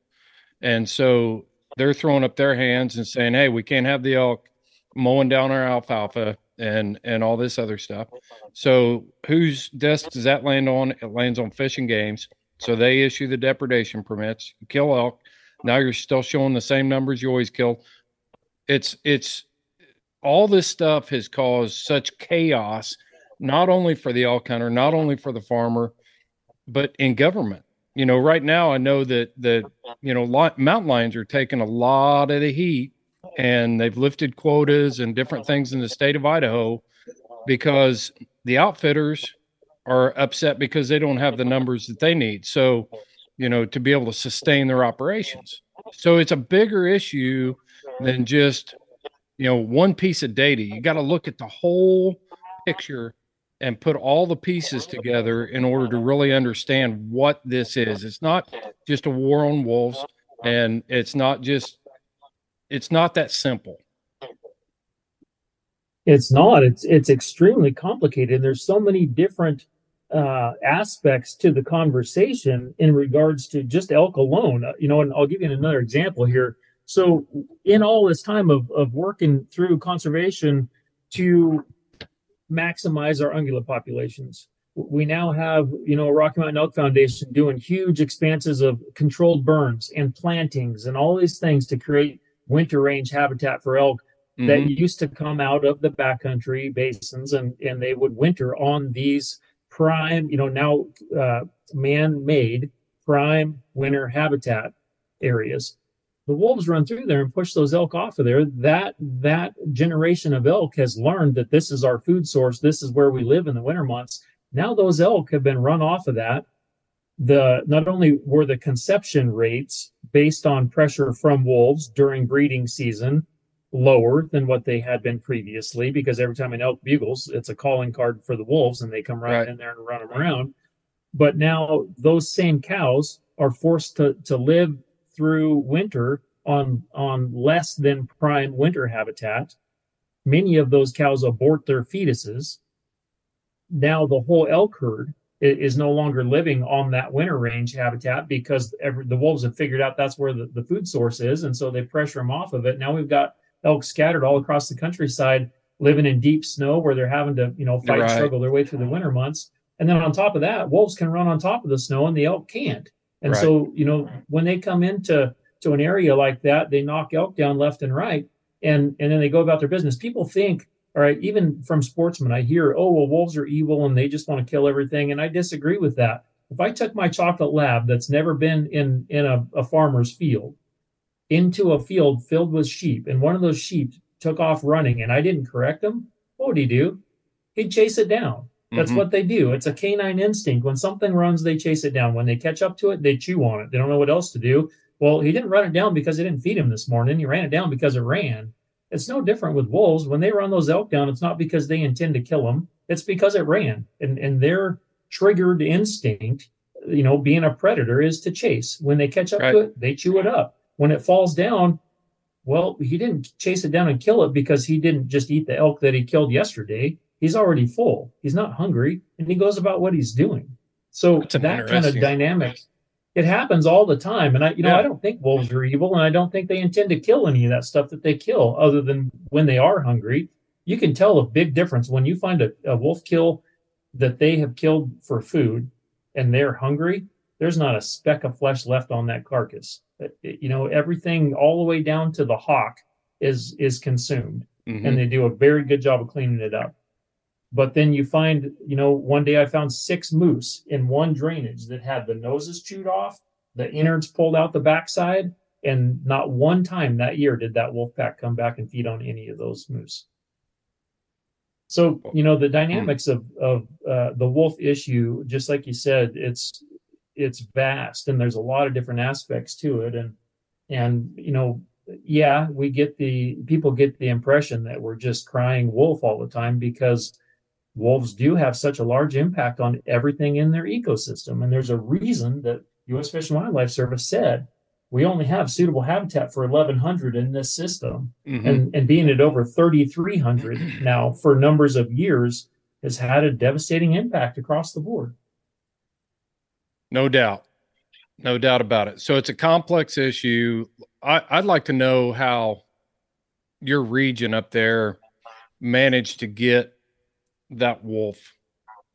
and so they're throwing up their hands and saying, "Hey, we can't have the elk mowing down our alfalfa and and all this other stuff." So whose desk does that land on? It lands on Fish and Game's. So they issue the depredation permits. You kill elk. Now you're still showing the same numbers you always kill. It's it's all this stuff has caused such chaos, not only for the elk hunter, not only for the farmer, but in government. You know, right now I know that that you know mountain lions are taking a lot of the heat, and they've lifted quotas and different things in the state of Idaho because the outfitters are upset because they don't have the numbers that they need. So, you know, to be able to sustain their operations. So it's a bigger issue than just you know one piece of data. You got to look at the whole picture and put all the pieces together in order to really understand what this is. It's not just a war on wolves and it's not just it's not that simple. It's not. It's it's extremely complicated. There's so many different uh, aspects to the conversation in regards to just elk alone. Uh, you know, and I'll give you another example here. So, in all this time of of working through conservation to maximize our ungulate populations, we now have you know Rocky Mountain Elk Foundation doing huge expanses of controlled burns and plantings and all these things to create winter range habitat for elk mm-hmm. that used to come out of the backcountry basins and and they would winter on these prime you know now uh, man-made prime winter habitat areas. The wolves run through there and push those elk off of there. That that generation of elk has learned that this is our food source this is where we live in the winter months. Now those elk have been run off of that the not only were the conception rates based on pressure from wolves during breeding season lower than what they had been previously because every time an elk bugles it's a calling card for the wolves and they come right, right. in there and run them around. But now those same cows are forced to, to live through winter on on less than prime winter habitat. Many of those cows abort their fetuses. Now the whole elk herd is no longer living on that winter range habitat because every, the wolves have figured out that's where the, the food source is. And so they pressure them off of it. Now we've got elk scattered all across the countryside, living in deep snow where they're having to, you know, fight, right. struggle their way through the winter months. And then on top of that, wolves can run on top of the snow and the elk can't. And right. so, you know, when they come into to an area like that, they knock elk down left and right, and and then they go about their business. People think all right, even from sportsmen, I hear, oh, well, wolves are evil and they just want to kill everything. And I disagree with that. If I took my chocolate lab that's never been in, in a, a farmer's field into a field filled with sheep, and one of those sheep took off running and I didn't correct him, what would he do? He'd chase it down. That's mm-hmm. what they do. It's a canine instinct. When something runs, they chase it down. When they catch up to it, they chew on it. They don't know what else to do. Well, he didn't run it down because they didn't feed him this morning. He ran it down because it ran. It's no different with wolves. When they run those elk down, it's not because they intend to kill them. It's because it ran. And, and their triggered instinct, you know, being a predator is to chase. When they catch up right. to it, they chew it up. When it falls down, well, he didn't chase it down and kill it because he didn't just eat the elk that he killed yesterday. He's already full. He's not hungry, and he goes about what he's doing. So that kind of dynamic it happens all the time. And I, you know, yeah. I don't think wolves are evil, and I don't think they intend to kill any of that stuff that they kill, other than when they are hungry. You can tell a big difference when you find a, a wolf kill that they have killed for food and they're hungry. There's not a speck of flesh left on that carcass. You know, everything all the way down to the hock is is consumed, mm-hmm. and they do a very good job of cleaning it up. But then you find, you know, one day I found six moose in one drainage that had the noses chewed off, the innards pulled out the backside, and not one time that year did that wolf pack come back and feed on any of those moose. So you know the dynamics of of uh, the wolf issue, just like you said, it's it's vast and there's a lot of different aspects to it, and and you know yeah we get the people get the impression that we're just crying wolf all the time because wolves do have such a large impact on everything in their ecosystem. And there's a reason that U.S. Fish and Wildlife Service said we only have suitable habitat for 1,100 in this system. Mm-hmm. And, and being at over 3,300 now for numbers of years has had a devastating impact across the board. No doubt. No doubt about it. So it's a complex issue. I, I'd like to know how your region up there managed to get that wolf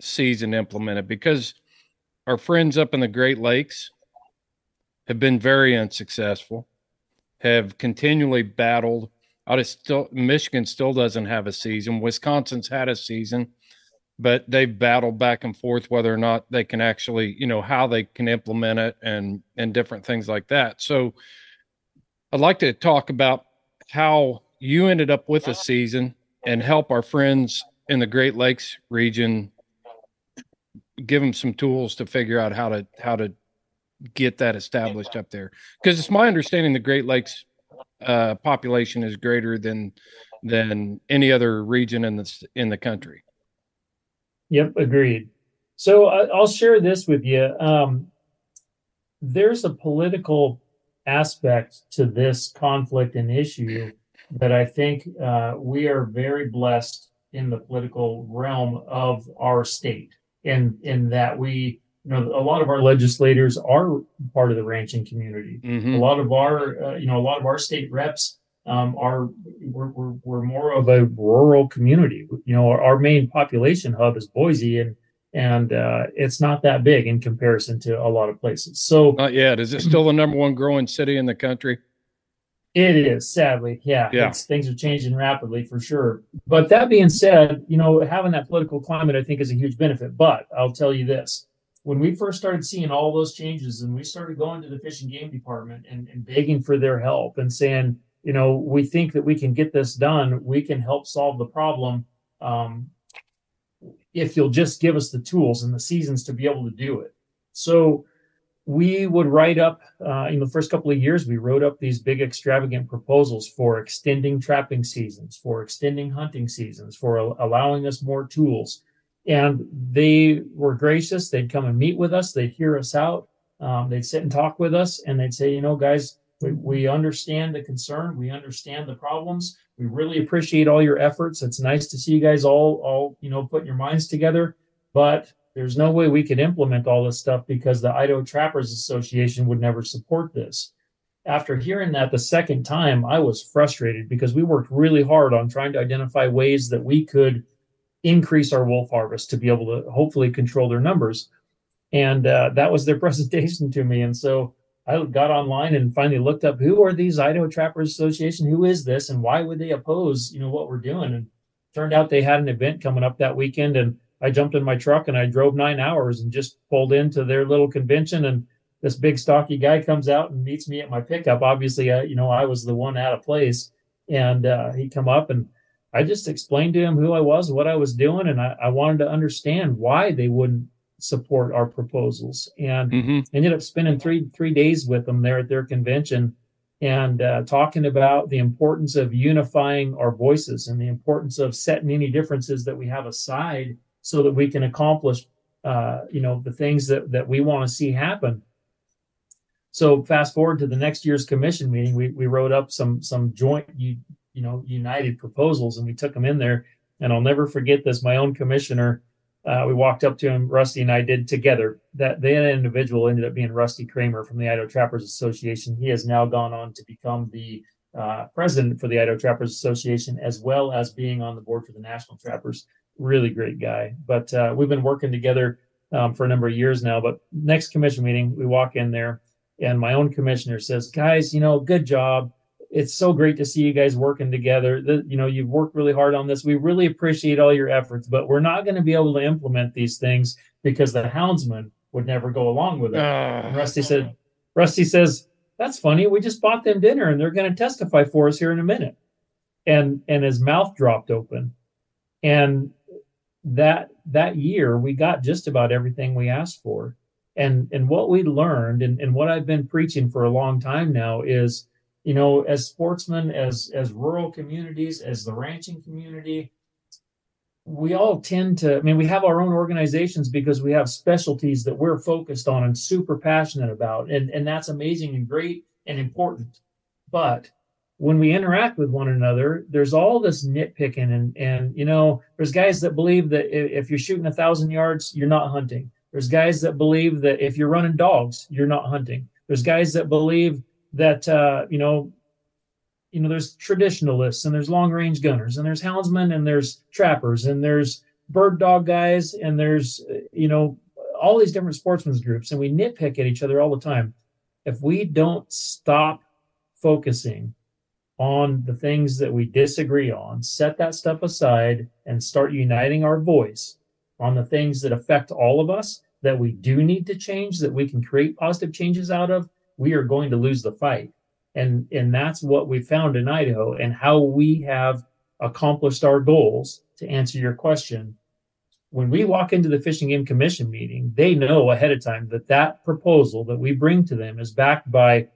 season implemented because our friends up in the Great Lakes have been very unsuccessful, have continually battled. Out of still, Michigan still doesn't have a season. Wisconsin's had a season. but they've battled back and forth whether or not they can actually, you know, how they can implement it and and different things like that. So I'd like to talk about how you ended up with a season and help our friends in the Great Lakes region give them some tools to figure out how to how to get that established up there because it's my understanding the Great Lakes uh, population is greater than than any other region in the in the country. Yep, agreed. So I, I'll share this with you. Um, there's a political aspect to this conflict and issue that I think uh, we are very blessed in the political realm of our state, in in that we, you know, a lot of our legislators are part of the ranching community. Mhm. A lot of our, uh, you know, a lot of our state reps um, are we're, we're, we're more of a rural community. You know, our, our main population hub is Boise, and and uh, it's not that big in comparison to a lot of places. So Not yet. Is it still the number one growing city in the country? It is, sadly. Yeah. Yeah. Things are changing rapidly for sure. But that being said, you know, having that political climate, I think, is a huge benefit. But I'll tell you this when we first started seeing all those changes and we started going to the fish and game department and, and begging for their help and saying, you know, we think that we can get this done, we can help solve the problem. Um, if you'll just give us the tools and the seasons to be able to do it. So, we would write up uh, in the first couple of years we wrote up these big extravagant proposals for extending trapping seasons for extending hunting seasons for al- allowing us more tools. And they were gracious. They'd come and meet with us. They'd hear us out. Um, they'd sit and talk with us and they'd say you know guys we, we understand the concern. We understand the problems. We really appreciate all your efforts. It's nice to see you guys all all you know putting your minds together. But there's no way we could implement all this stuff because the Idaho Trappers Association would never support this. After hearing that the second time, I was frustrated because we worked really hard on trying to identify ways that we could increase our wolf harvest to be able to hopefully control their numbers. And uh, that was their presentation to me. And so I got online and finally looked up who are these Idaho Trappers Association? Who is this? And why would they oppose, you know, what we're doing? And turned out they had an event coming up that weekend and I jumped in my truck and I drove nine hours and just pulled into their little convention. And this big stocky guy comes out and meets me at my pickup. Obviously, uh, you know, I was the one out of place, and uh, he come up and I just explained to him who I was, what I was doing, and I, I wanted to understand why they wouldn't support our proposals. And Mm-hmm. ended up spending three three days with them there at their convention and uh, talking about the importance of unifying our voices and the importance of setting any differences that we have aside so that we can accomplish uh, you know the things that that we want to see happen. So fast forward to the next year's commission meeting we, we wrote up some some joint you, you know united proposals and we took them in there. And i'll never forget this my own commissioner uh, we walked up to him rusty and i did together. That that individual ended up being rusty kramer from the idaho trappers association. He has now gone on to become the uh, president for the idaho trappers association as well as being on the board for the national trappers really great guy. But uh, we've been working together um, for a number of years now. But next commission meeting, we walk in there, and my own commissioner says, "Guys, you know, good job. It's so great to see you guys working together. The, you know, you've worked really hard on this. We really appreciate all your efforts, but we're not going to be able to implement these things because the houndsman would never go along with it." And Rusty said, "Rusty says." That's funny. We just bought them dinner and they're going to testify for us here in a minute. And and his mouth dropped open. And that that year we got just about everything we asked for. And and what we learned and, and what i've been preaching for a long time now is you know as sportsmen as as rural communities as the ranching community we all tend to i mean we have our own organizations because we have specialties that we're focused on and super passionate about. And and that's amazing and great and important. But when we interact with one another, there's all this nitpicking and and you know, there's guys that believe that if you're shooting a thousand yards, you're not hunting. There's guys that believe that if you're running dogs, you're not hunting. There's guys that believe that uh, you know, you know, there's traditionalists and there's long range gunners and there's houndsmen and there's trappers and there's bird dog guys and there's you know all these different sportsmen's groups and we nitpick at each other all the time. If we don't stop focusing on the things that we disagree on, set that stuff aside and start uniting our voice, on the things that affect all of us that we do need to change, that we can create positive changes out of, we are going to lose the fight. And, and that's what we found in Idaho and how we have accomplished our goals to answer your question. When we walk into the Fish and Game Commission meeting, they know ahead of time that that proposal that we bring to them is backed by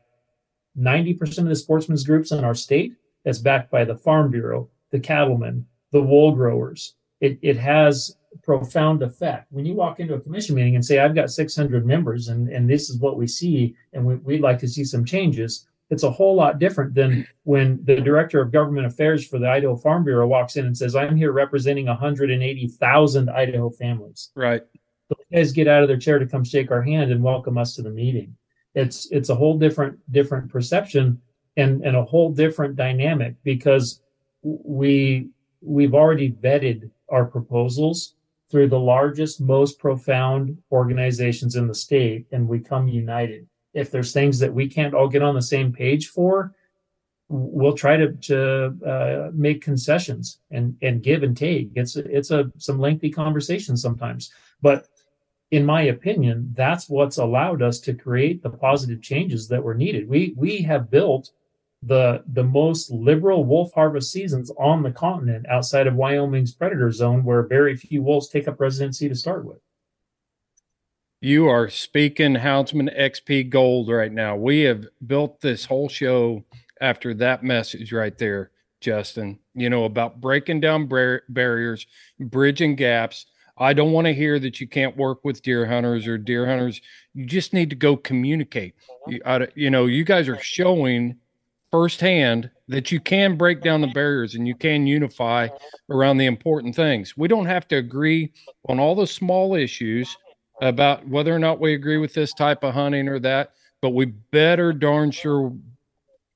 90% of the sportsmen's groups in our state. That's backed by the Farm Bureau, the cattlemen, the wool growers. It, it has profound effect. When you walk into a commission meeting and say, I've got 600 members and, and this is what we see, and we, would like to see some changes, it's a whole lot different than when the director of government affairs for the Idaho Farm Bureau walks in and says, I'm here representing 180,000 Idaho families. Right. So guys get out of their chair to come shake our hand and welcome us to the meeting. It's it's a whole different different perception and and a whole different dynamic because we we've already vetted our proposals through the largest, most profound organizations in the state, and we come united. If there's things that we can't all get on the same page for, we'll try to to uh, make concessions and and give and take. It's it's a some lengthy conversation sometimes, but in my opinion, that's what's allowed us to create the positive changes that were needed. We we have built the the most liberal wolf harvest seasons on the continent outside of Wyoming's predator zone, where very few wolves take up residency to start with. You are speaking Houndsman XP Gold right now. We have built this whole show after that message right there, Justin. You know about breaking down bar- barriers, bridging gaps. I don't want to hear that you can't work with deer hunters or deer hunters. You just need to go communicate. Uh-huh. You, I, you know, you guys are showing firsthand that you can break down the uh-huh. barriers and you can unify uh-huh. around the important things. We don't have to agree on all the small issues about whether or not we agree with this type of hunting or that, but we better darn sure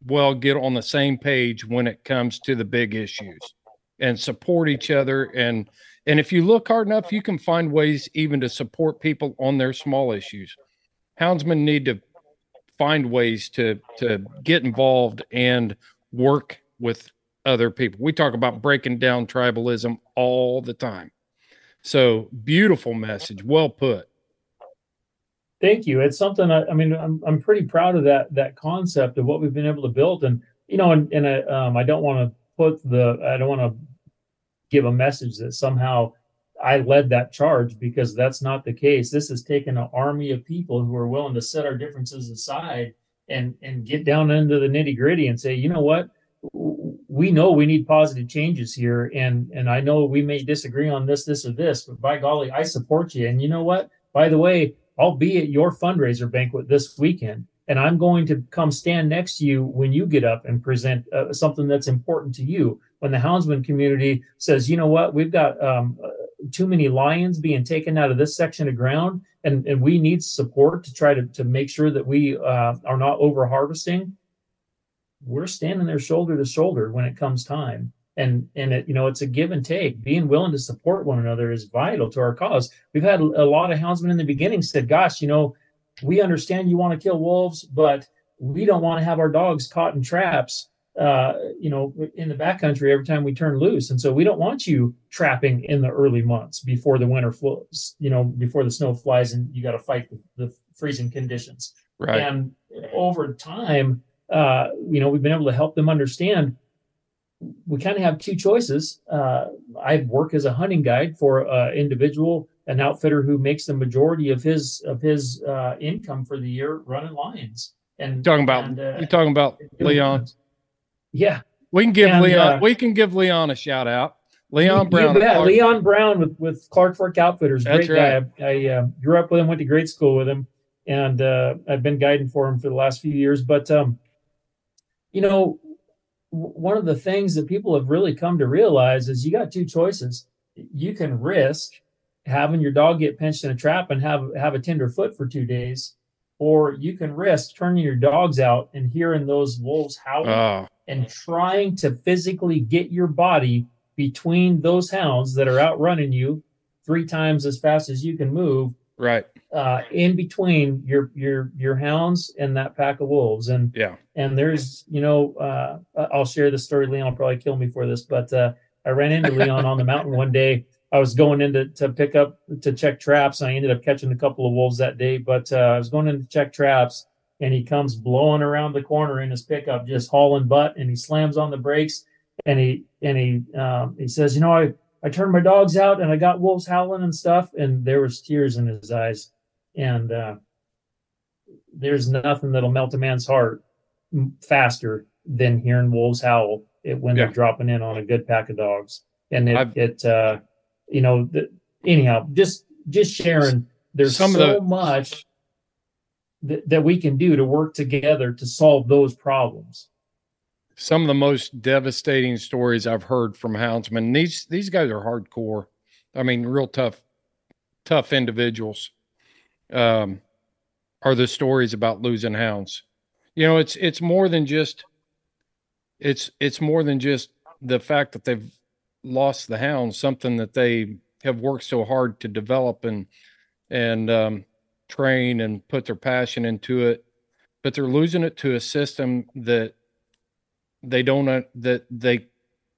well get on the same page when it comes to the big issues and support each other and and if you look hard enough you can find ways even to support people on their small issues houndsmen need to find ways to to get involved and work with other people. We talk about breaking down tribalism all the time. So beautiful message, well put. Thank you. It's something I, I mean I'm I'm pretty proud of that that concept of what we've been able to build, and you know, and, and I, um, I don't want to put the I don't want to give a message that somehow I led that charge because that's not the case. This has taken an army of people who are willing to set our differences aside and and get down into the nitty gritty and say, you know what, we know we need positive changes here, and and I know we may disagree on this, this, or this, but by golly, I support you. And you know what? By the way, I'll be at your fundraiser banquet this weekend, and I'm going to come stand next to you when you get up and present uh, something that's important to you. When the houndsman community says, you know what, we've got um, too many lions being taken out of this section of ground, and, and we need support to try to, to make sure that we uh, are not over harvesting. We're standing there shoulder to shoulder when it comes time. And and it, you know it's a give and take. Being willing to support one another is vital to our cause. We've had a lot of houndsmen in the beginning said, "Gosh, you know, we understand you want to kill wolves, but we don't want to have our dogs caught in traps uh, you know, in the backcountry every time we turn loose. And so we don't want you trapping in the early months before the winter flows, you know, before the snow flies and you got to fight the, the, freezing conditions. Right. And over time, uh, you know, we've been able to help them understand we kind of have two choices. Uh, I work as a hunting guide for an individual, an outfitter who makes the majority of his of his uh, income for the year running lions. And talking about and, uh, you're talking about Leon. Yeah. We can give And, Leon uh, we can give Leon a shout out. Leon Brown. Leon Brown with, with Clark Fork Outfitters. That's Great guy. I, I uh, grew up with him, went to grade school with him, and uh, I've been guiding for him for the last few years. But, um, you know, one of the things that people have really come to realize is you got two choices. You can risk having your dog get pinched in a trap and have have a tender foot for two days, or you can risk turning your dogs out and hearing those wolves howling Oh, and trying to physically get your body between those hounds that are outrunning you three times as fast as you can move right. uh, in between your your your hounds and that pack of wolves and Yeah. and there's you know uh, i'll share the story leon will probably kill me for this but uh, i ran into leon on the mountain one day I was going in to, to pick up to check traps. I ended up catching a couple of wolves that day, but uh, I was going in to check traps, and he comes blowing around the corner in his pickup, just hauling butt, and he slams on the brakes, and he and he um, he says, you know, I I turned my dogs out and I got wolves howling and stuff, and there was tears in his eyes, and uh, there's nothing that'll melt a man's heart faster than hearing wolves howl it, when Yeah. they're dropping in on a good pack of dogs, and it I've- it uh, you know the, anyhow just just sharing. There's Some so the- much that, that we can do to work together to solve those problems. some of the most devastating stories I've heard from houndsmen. These these guys are hardcore. I mean, real tough, tough individuals. Um, are the stories about losing hounds? You know, it's it's more than just. It's it's more than just the fact that they've lost the hounds, something that they have worked so hard to develop and and um, train and put their passion into it, but they're losing it to a system that they don't uh, that they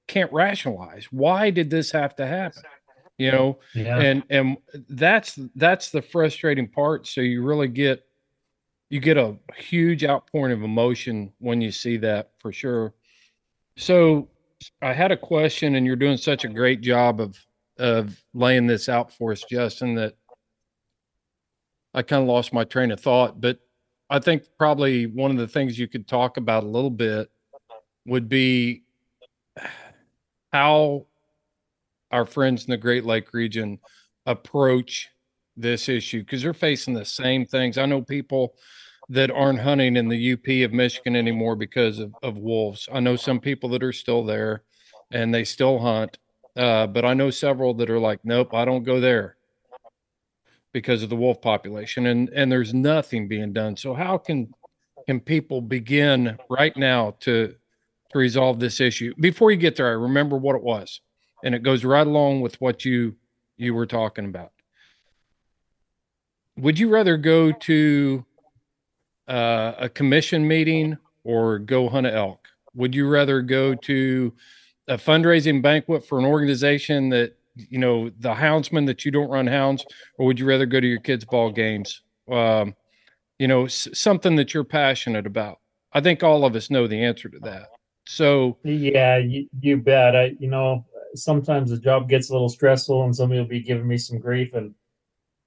can't rationalize. Why did this have to happen? You know? Yeah. and and that's that's the frustrating part. So you really get you get a huge outpouring of emotion when you see that for sure. So i had a question and you're doing such a great job of of laying this out for us justin that i kind of lost my train of thought but i think probably one of the things you could talk about a little bit would be how our friends in the Great Lake region approach this issue because they're facing the same things. I know people that aren't hunting in the UP of Michigan anymore because of, of wolves. I know some people that are still there and they still hunt. Uh, but I know several that are like, nope, I don't go there because of the wolf population and and there's nothing being done. So how can can people begin right now to to resolve this issue? Before you get there, I remember what it was and it goes right along with what you you were talking about. Would you rather go to uh, a commission meeting or go hunt an elk? Would you rather go to a fundraising banquet for an organization that you know the houndsman that you don't run hounds, or would you rather go to your kids' ball games? Um, you know, s- something that you're passionate about. I think all of us know the answer to that. So Yeah, you, you bet. I, you know, sometimes the job gets a little stressful, and somebody will be giving me some grief, and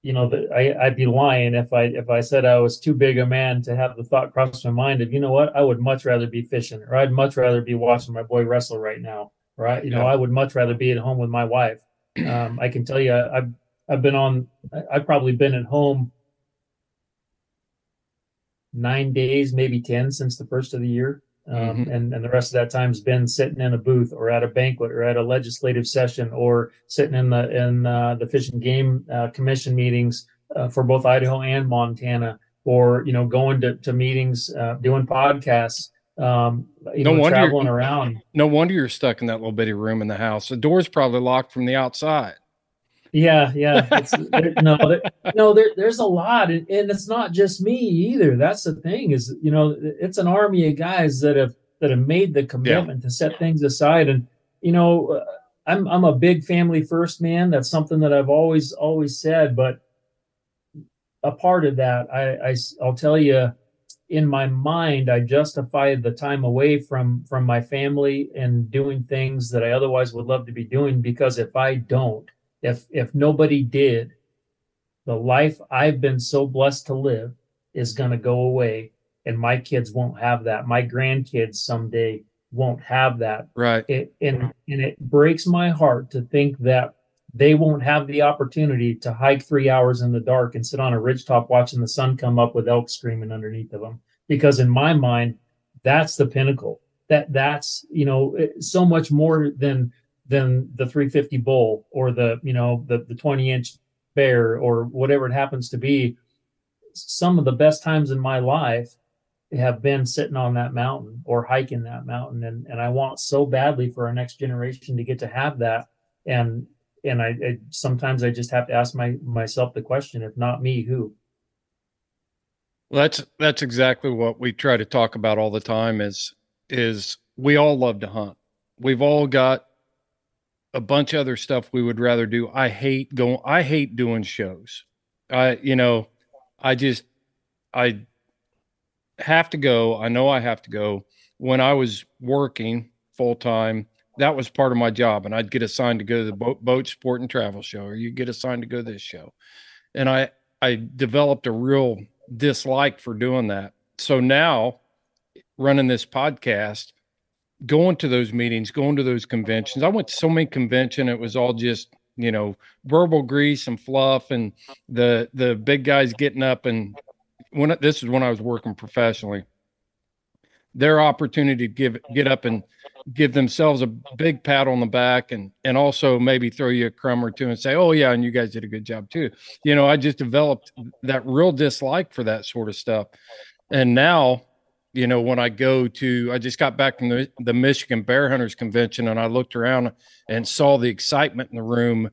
you know, that I, I'd be lying if I if I said I was too big a man to have the thought cross my mind of, you know what, I would much rather be fishing, or I'd much rather be watching my boy wrestle right now, right? You know, I would much rather be at home with my wife. Um, I can tell you, I've I've been on, I've probably been at home nine days, maybe ten since the first of the year um, Mhm. and and the rest of that time's been sitting in a booth or at a banquet or at a legislative session or sitting in the in uh, the fish and game uh, commission meetings uh, for both Idaho and Montana, or you know going to to meetings, uh, doing podcasts, um, you No know, wonder traveling around. no wonder you're stuck in that little bitty room in the house. The door's probably locked from the outside. Yeah, yeah. It's, there, no, there, no, there, there's a lot, and, and it's not just me either. That's the thing is, you know, it's an army of guys that have that have made the commitment to set things aside, and you know, uh, I'm I'm a big family first man. That's something that I've always always said, but a part of that, I, I I'll tell you, in my mind, I justify the time away from from my family and doing things that I otherwise would love to be doing because if I don't if if nobody did the life i've been so blessed to live is going to go away and my kids won't have that. My grandkids someday won't have that. Right. it, and and it breaks my heart to think that they won't have the opportunity to hike three hours in the dark and sit on a ridgetop watching the sun come up with elk screaming underneath of them because in my mind that's the pinnacle. That that's you know so much more than than the 350 bull or the you know the the 20 inch bear or whatever it happens to be. Some of the best times in my life have been sitting on that mountain or hiking that mountain. And and I want so badly for our next generation to get to have that. And and I, I sometimes I just have to ask my myself the question if not me who? Well, that's that's exactly what we try to talk about all the time is is we all love to hunt. We've all got a bunch of other stuff we would rather do. I hate going. I hate doing shows. I you know, I just I have to go. I know I have to go. When I was working full time, that was part of my job, and I'd get assigned to go to the boat, boat sport and travel show, or you get assigned to go to this show, and I I developed a real dislike for doing that. So now, running this podcast, going to those meetings, going to those conventions. I went to so many convention. It was all just you know verbal grease and fluff, and the the big guys getting up and when this is when I was working professionally. Their opportunity to give get up and give themselves a big pat on the back and and also maybe throw you a crumb or two and say, "Oh yeah, and you guys did a good job too." You know, I just developed that real dislike for that sort of stuff. And now, you know, when I go to I just got back from the, the Michigan Bear Hunters convention and I looked around and saw the excitement in the room.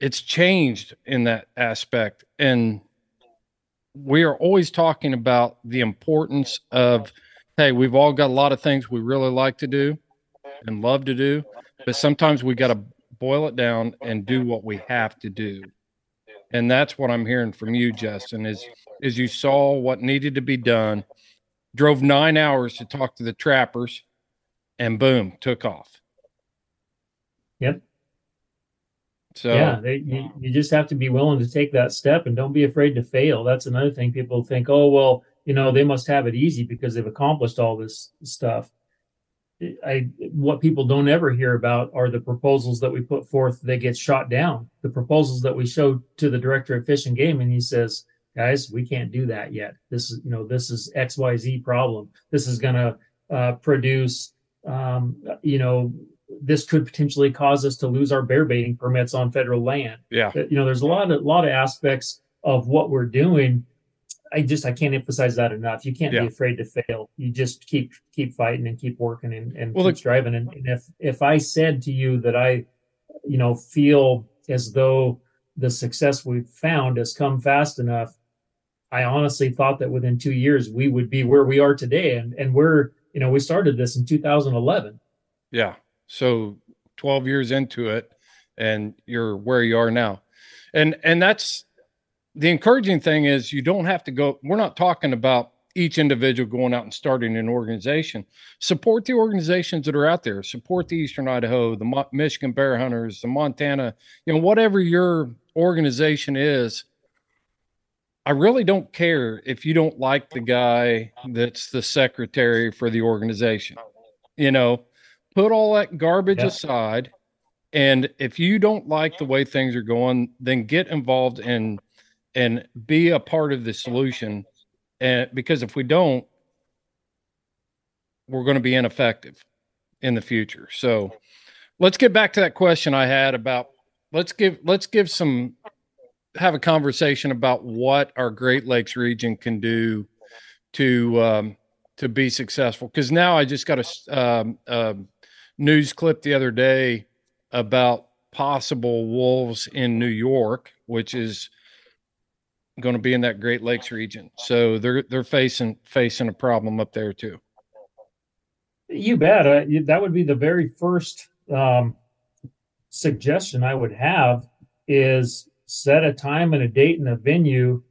It's changed in that aspect and we are always talking about the importance of hey, we've all got a lot of things we really like to do and love to do, but sometimes we got to boil it down and do what we have to do. And that's what I'm hearing from you, Justin, is is you saw what needed to be done, drove nine hours to talk to the trappers, and boom, took off. Yep. So yeah, they, you, you just have to be willing to take that step and don't be afraid to fail. That's another thing people think, oh, well, you know, they must have it easy because they've accomplished all this stuff. I what people don't ever hear about are the proposals that we put forth that get shot down. The proposals that we show to the director of fish and game, and he says, "Guys, we can't do that yet. This is you know this is X Y Z problem. This is going to uh, produce um, you know this could potentially cause us to lose our bear baiting permits on federal land. Yeah. You know, there's a lot of lot of aspects of what we're doing. I just I can't emphasize that enough. You can't Yeah. be afraid to fail. You just keep keep fighting and keep working and, and Well, keep the- striving. And, and if if I said to you that I, you know, feel as though the success we've found has come fast enough, I honestly thought that within two years we would be where we are today. And and we're you know we started this in 2011. Yeah. So 12 years into it and you're where you are now. And and that's the encouraging thing is you don't have to go we're not talking about each individual going out and starting an organization. Support the organizations that are out there. Support the Eastern Idaho, the Michigan Bear Hunters, the Montana, you know, whatever your organization is. I really don't care if you don't like the guy oh, that's the secretary for the organization. Oh, you know, put all that garbage Yeah. aside and if you don't like the way things are going then get involved and and be a part of the solution and because if we don't we're going to be ineffective in the future so let's get back to that question i had about let's give let's give some have a conversation about what our great lakes region can do to um, to be successful because now i just got a, um, um, news clip the other day about possible wolves in New York, which is going to be in that Great Lakes region. So they're they're facing facing a problem up there too. You bet. Uh, that would be the very first um, suggestion I would have is set a time and a date and a venue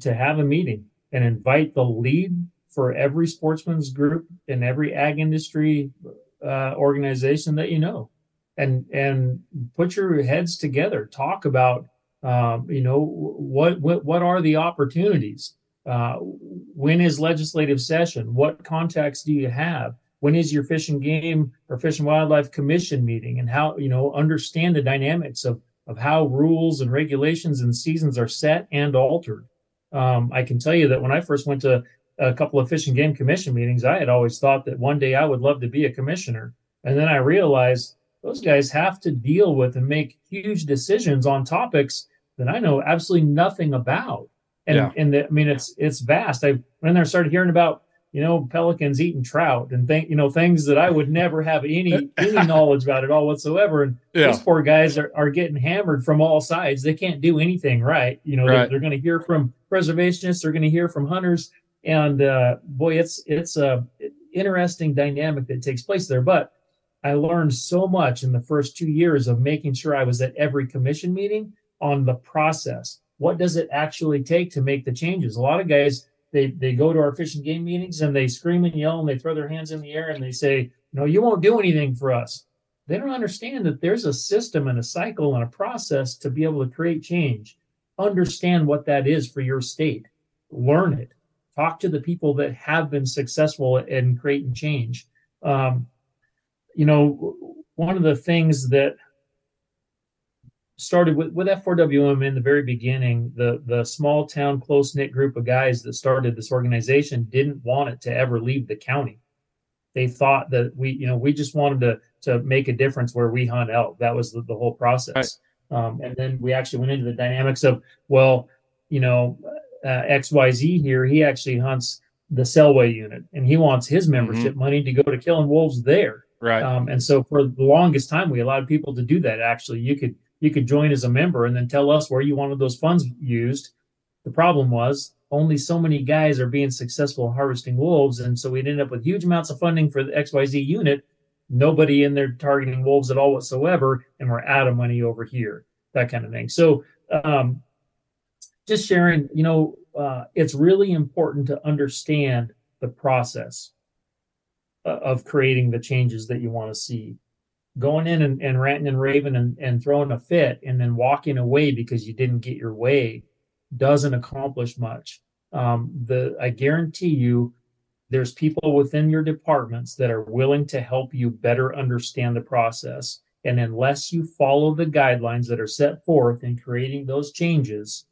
to have a meeting and invite the lead for every sportsman's group and every ag industry uh, organization that you know. And and put your heads together talk about um, you know what what what are the opportunities? Uh, when is legislative session? What contacts do you have? When is your fish and game or fish and wildlife commission meeting? And how you know understand the dynamics of of how rules and regulations and seasons are set and altered. Um, i can tell you that when i first went to a couple of fish and game commission meetings i had always thought that one day i would love to be a commissioner. And then i realized those guys have to deal with and make huge decisions on topics that i know absolutely nothing about. And Yeah. and the, i mean it's it's vast. I went in there and started hearing about you know pelicans eating trout and think you know things that i would never have any any knowledge about at all whatsoever and Yeah. these poor guys are, are getting hammered from all sides they can't do anything right you know Right. they're, they're going to hear from preservationists they're going to hear from hunters and uh, boy it's it's a interesting dynamic that takes place there but I learned so much in the first two years of making sure I was at every commission meeting on the process. What does it actually take to make the changes? A lot of guys they they go to our fish and game meetings and they scream and yell and they throw their hands in the air and they say, "No, you won't do anything for us." They don't understand that there's a system and a cycle and a process to be able to create change. Understand what that is for your state. Learn it. Talk to the people that have been successful in creating change. Um, you know, one of the things that started with, with F4WM in the very beginning, the the small town close knit group of guys that started this organization didn't want it to ever leave the county. They thought that we, you know, we just wanted to to make a difference where we hunt elk. That was the, the whole process. Right. Um, and then we actually went into the dynamics of, well, you know, uh, XYZ here, he actually hunts the Selway unit and he wants his mm-hmm. membership mm-hmm. money to go to killing wolves there. Right. Um, and so for the longest time, we allowed people to do that. Actually, you could you could join as a member and then tell us where you wanted those funds used. The problem was only so many guys are being successful harvesting wolves, and so we'd end up with huge amounts of funding for the XYZ unit. Nobody in there targeting wolves at all whatsoever, and we're out of money over here. That kind of thing. So, um, just sharing, you know, uh, it's really important to understand the process uh, of creating the changes that you want to see going in and, and ranting and raving and, and throwing a fit and then walking away because you didn't get your way doesn't accomplish much. Um, the I guarantee you, there's people within your departments that are willing to help you better understand the process. And unless you follow the guidelines that are set forth in creating those changes,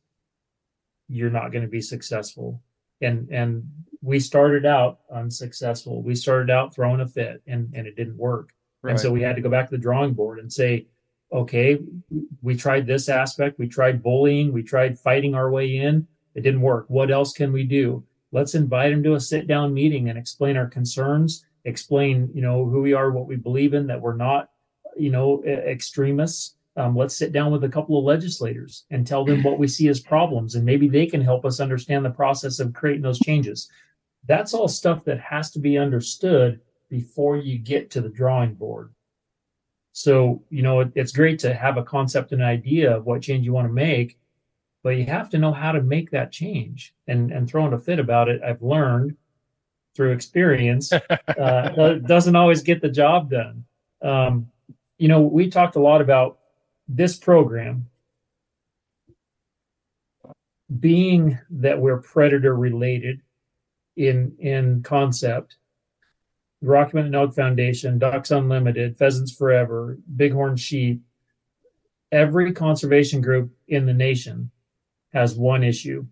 you're not going to be successful. And and we started out unsuccessful. We started out throwing a fit and, and it didn't work. Right. And so we had to go back to the drawing board and say, okay, we tried this aspect, we tried bullying, we tried fighting our way in. It didn't work. What else can we do? Let's invite them to a sit down meeting and explain our concerns, explain, you know, who we are, what we believe in, that we're not, you know, extremists. Um, let's sit down with a couple of legislators and tell them what we see as problems, and maybe they can help us understand the process of creating those changes. That's all stuff that has to be understood before you get to the drawing board. So, you know, it, it's great to have a concept and idea of what change you want to make, but you have to know how to make that change. And and throwing a fit about it, I've learned through experience, uh, doesn't always get the job done. Um, you know, we talked a lot about this program being that we're predator related in in concept Rocky Mountain Elk Foundation, Ducks Unlimited, Pheasants Forever, Bighorn Sheep, every conservation group in the nation has one issue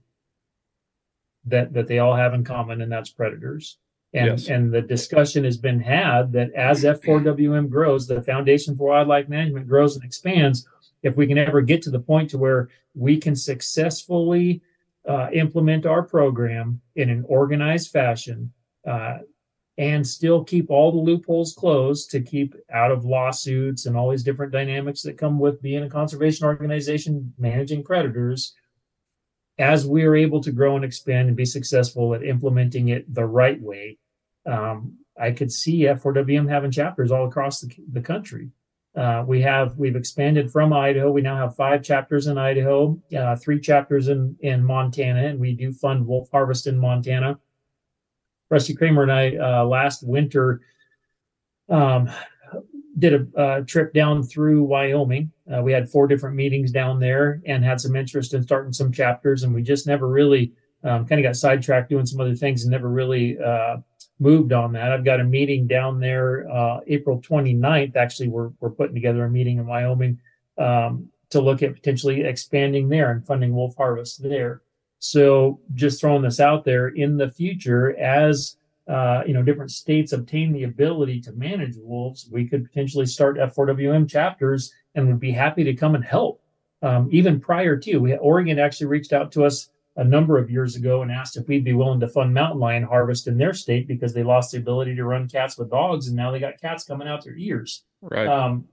that that they all have in common, and that's predators. And yes. and the discussion has been had that as F4WM grows, the Foundation for Wildlife Management grows and expands. If we can ever get to the point to where we can successfully uh, implement our program in an organized fashion, uh, and still keep all the loopholes closed to keep out of lawsuits and all these different dynamics that come with being a conservation organization managing predators as we are able to grow and expand and be successful at implementing it the right way. Um, i could see f4wm having chapters all across the, the country. Uh, we have we've expanded from idaho. We now have five chapters in idaho uh, three chapters in in montana and we do fund wolf harvest in montana Rusty Kramer and I uh, last winter um, did a, trip down through Wyoming. Uh, we had four different meetings down there and had some interest in starting some chapters, and we just never really um, kind of got sidetracked doing some other things and never really uh, moved on that. I've got a meeting down there uh, April 29th. Actually, we're, we're putting together a meeting in Wyoming um, to look at potentially expanding there and funding wolf harvest there. So just throwing this out there in the future, as uh, you know, different states obtain the ability to manage wolves, we could potentially start F4WM chapters and would be happy to come and help. Um, even prior to, we Oregon actually reached out to us a number of years ago and asked if we'd be willing to fund mountain lion harvest in their state because they lost the ability to run cats with dogs and now they got cats coming out their ears. Right. Um,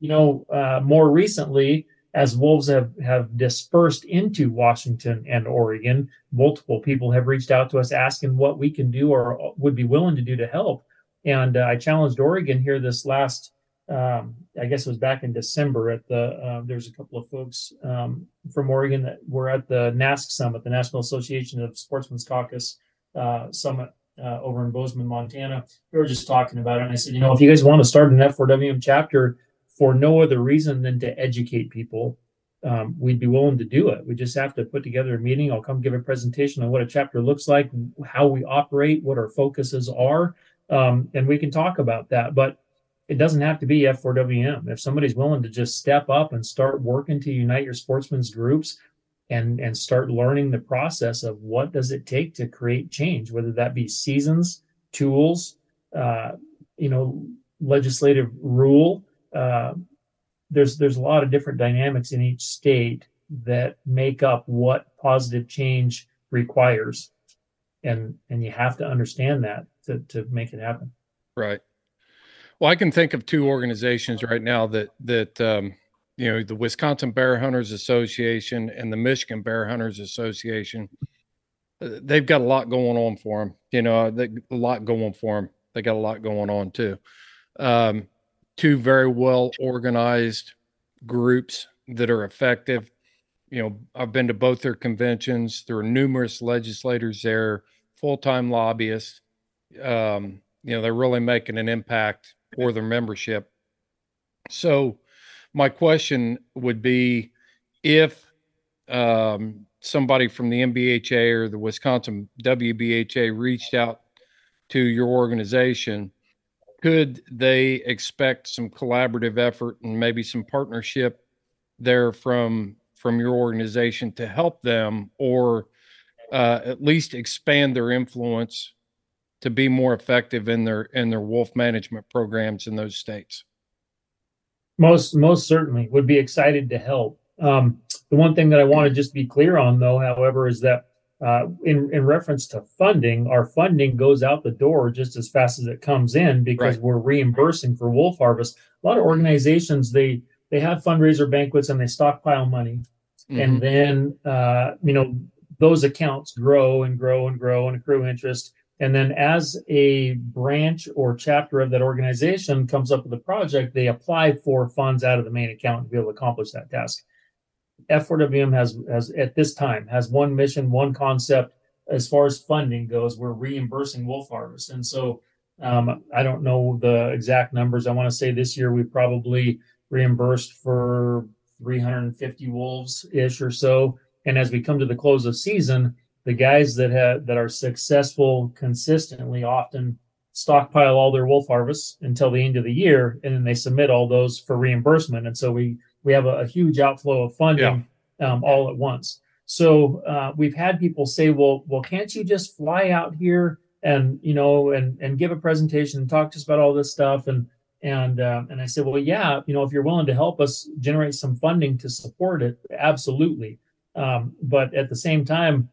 you know, uh, more recently, as wolves have, have dispersed into Washington and Oregon, multiple people have reached out to us asking what we can do or would be willing to do to help. And uh, I challenged Oregon here this last, um, I guess it was back in December at the, uh, there's a couple of folks um, from Oregon that were at the NASC Summit, the National Association of Sportsmen's Caucus uh, Summit uh, over in Bozeman, Montana. We were just talking about it. And I said, you know, if you guys want to start an F4WM chapter for no other reason than to educate people, um, we'd be willing to do it. We just have to put together a meeting. I'll come give a presentation on what a chapter looks like, how we operate, what our focuses are, um, and we can talk about that. But it doesn't have to be F4WM. If somebody's willing to just step up and start working to unite your sportsmen's groups and and start learning the process of what does it take to create change, whether that be seasons, tools, uh, you know, legislative rule. Uh, there's there's a lot of different dynamics in each state that make up what positive change requires, and and you have to understand that to to make it happen. Right. Well, I can think of two organizations right now that that um, you know the Wisconsin Bear Hunters Association and the Michigan Bear Hunters Association. Uh, they've got a lot going on for them. You know, they, a lot going for them. They got a lot going on too. Um, two very well organized groups that are effective. You know, I've been to both their conventions. There are numerous legislators there, full time lobbyists. Um, you know, they're really making an impact for their membership. So, my question would be if um, somebody from the MBHA or the Wisconsin WBHA reached out to your organization, could they expect some collaborative effort and maybe some partnership there from from your organization to help them or uh, at least expand their influence to be more effective in their in their wolf management programs in those states? Most most certainly would be excited to help. Um, the one thing that i want to just be clear on though however is that uh, in in reference to funding our funding goes out the door just as fast as it comes in because right. we're reimbursing for wolf harvest a lot of organizations they they have fundraiser banquets and they stockpile money mm-hmm. and then uh, you know those accounts grow and grow and grow and accrue interest and then as a branch or chapter of that organization comes up with a project, they apply for funds out of the main account to be able to accomplish that task. F4WM has, has at this time has one mission, one concept. As far as funding goes, we're reimbursing wolf harvest. And so um, I don't know the exact numbers. I want to say this year we probably reimbursed for 350 wolves ish or so. And as we come to the close of season, the guys that have that are successful consistently often stockpile all their wolf harvests until the end of the year and then they submit all those for reimbursement and so we we have a, a huge outflow of funding yeah. um, all at once so uh, we've had people say well well can't you just fly out here and you know and and give a presentation and talk to us about all this stuff and and uh, and i said well yeah you know if you're willing to help us generate some funding to support it absolutely um, but at the same time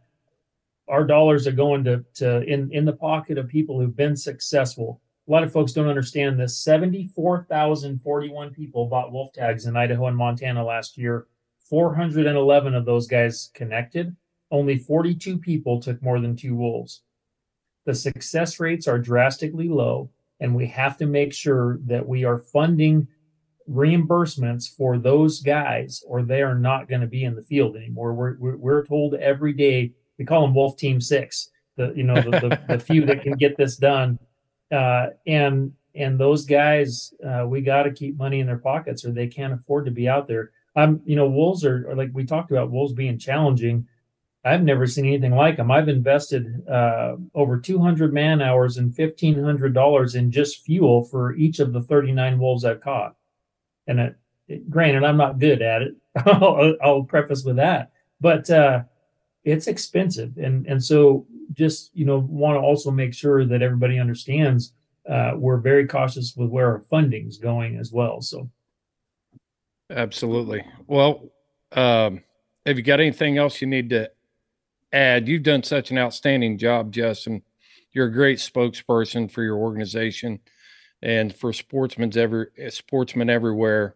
our dollars are going to, to in, in the pocket of people who've been successful. A lot of folks don't understand this. 74,041 people bought wolf tags in Idaho and Montana last year. 411 of those guys connected. Only 42 people took more than two wolves. The success rates are drastically low, and we have to make sure that we are funding reimbursements for those guys, or they are not going to be in the field anymore. We're, we're, we're told every day we call them Wolf Team Six. The you know the, the, the few that can get this done, uh, and and those guys, uh, we got to keep money in their pockets, or they can't afford to be out there. I'm you know wolves are, are like we talked about wolves being challenging. I've never seen anything like them. I've invested uh, over 200 man hours and $1,500 in just fuel for each of the 39 wolves I've caught. And it, it, granted, I'm not good at it. I'll, I'll, preface with that. But uh, it's expensive. And and so just you know want to also make sure that everybody understands uh, we're very cautious with where our funding's going as well so. Absolutely. Well um, have you got anything else you need to add? You've done such an outstanding job justin. You're a great spokesperson for your organization and for sportsmen's every sportsmen everywhere.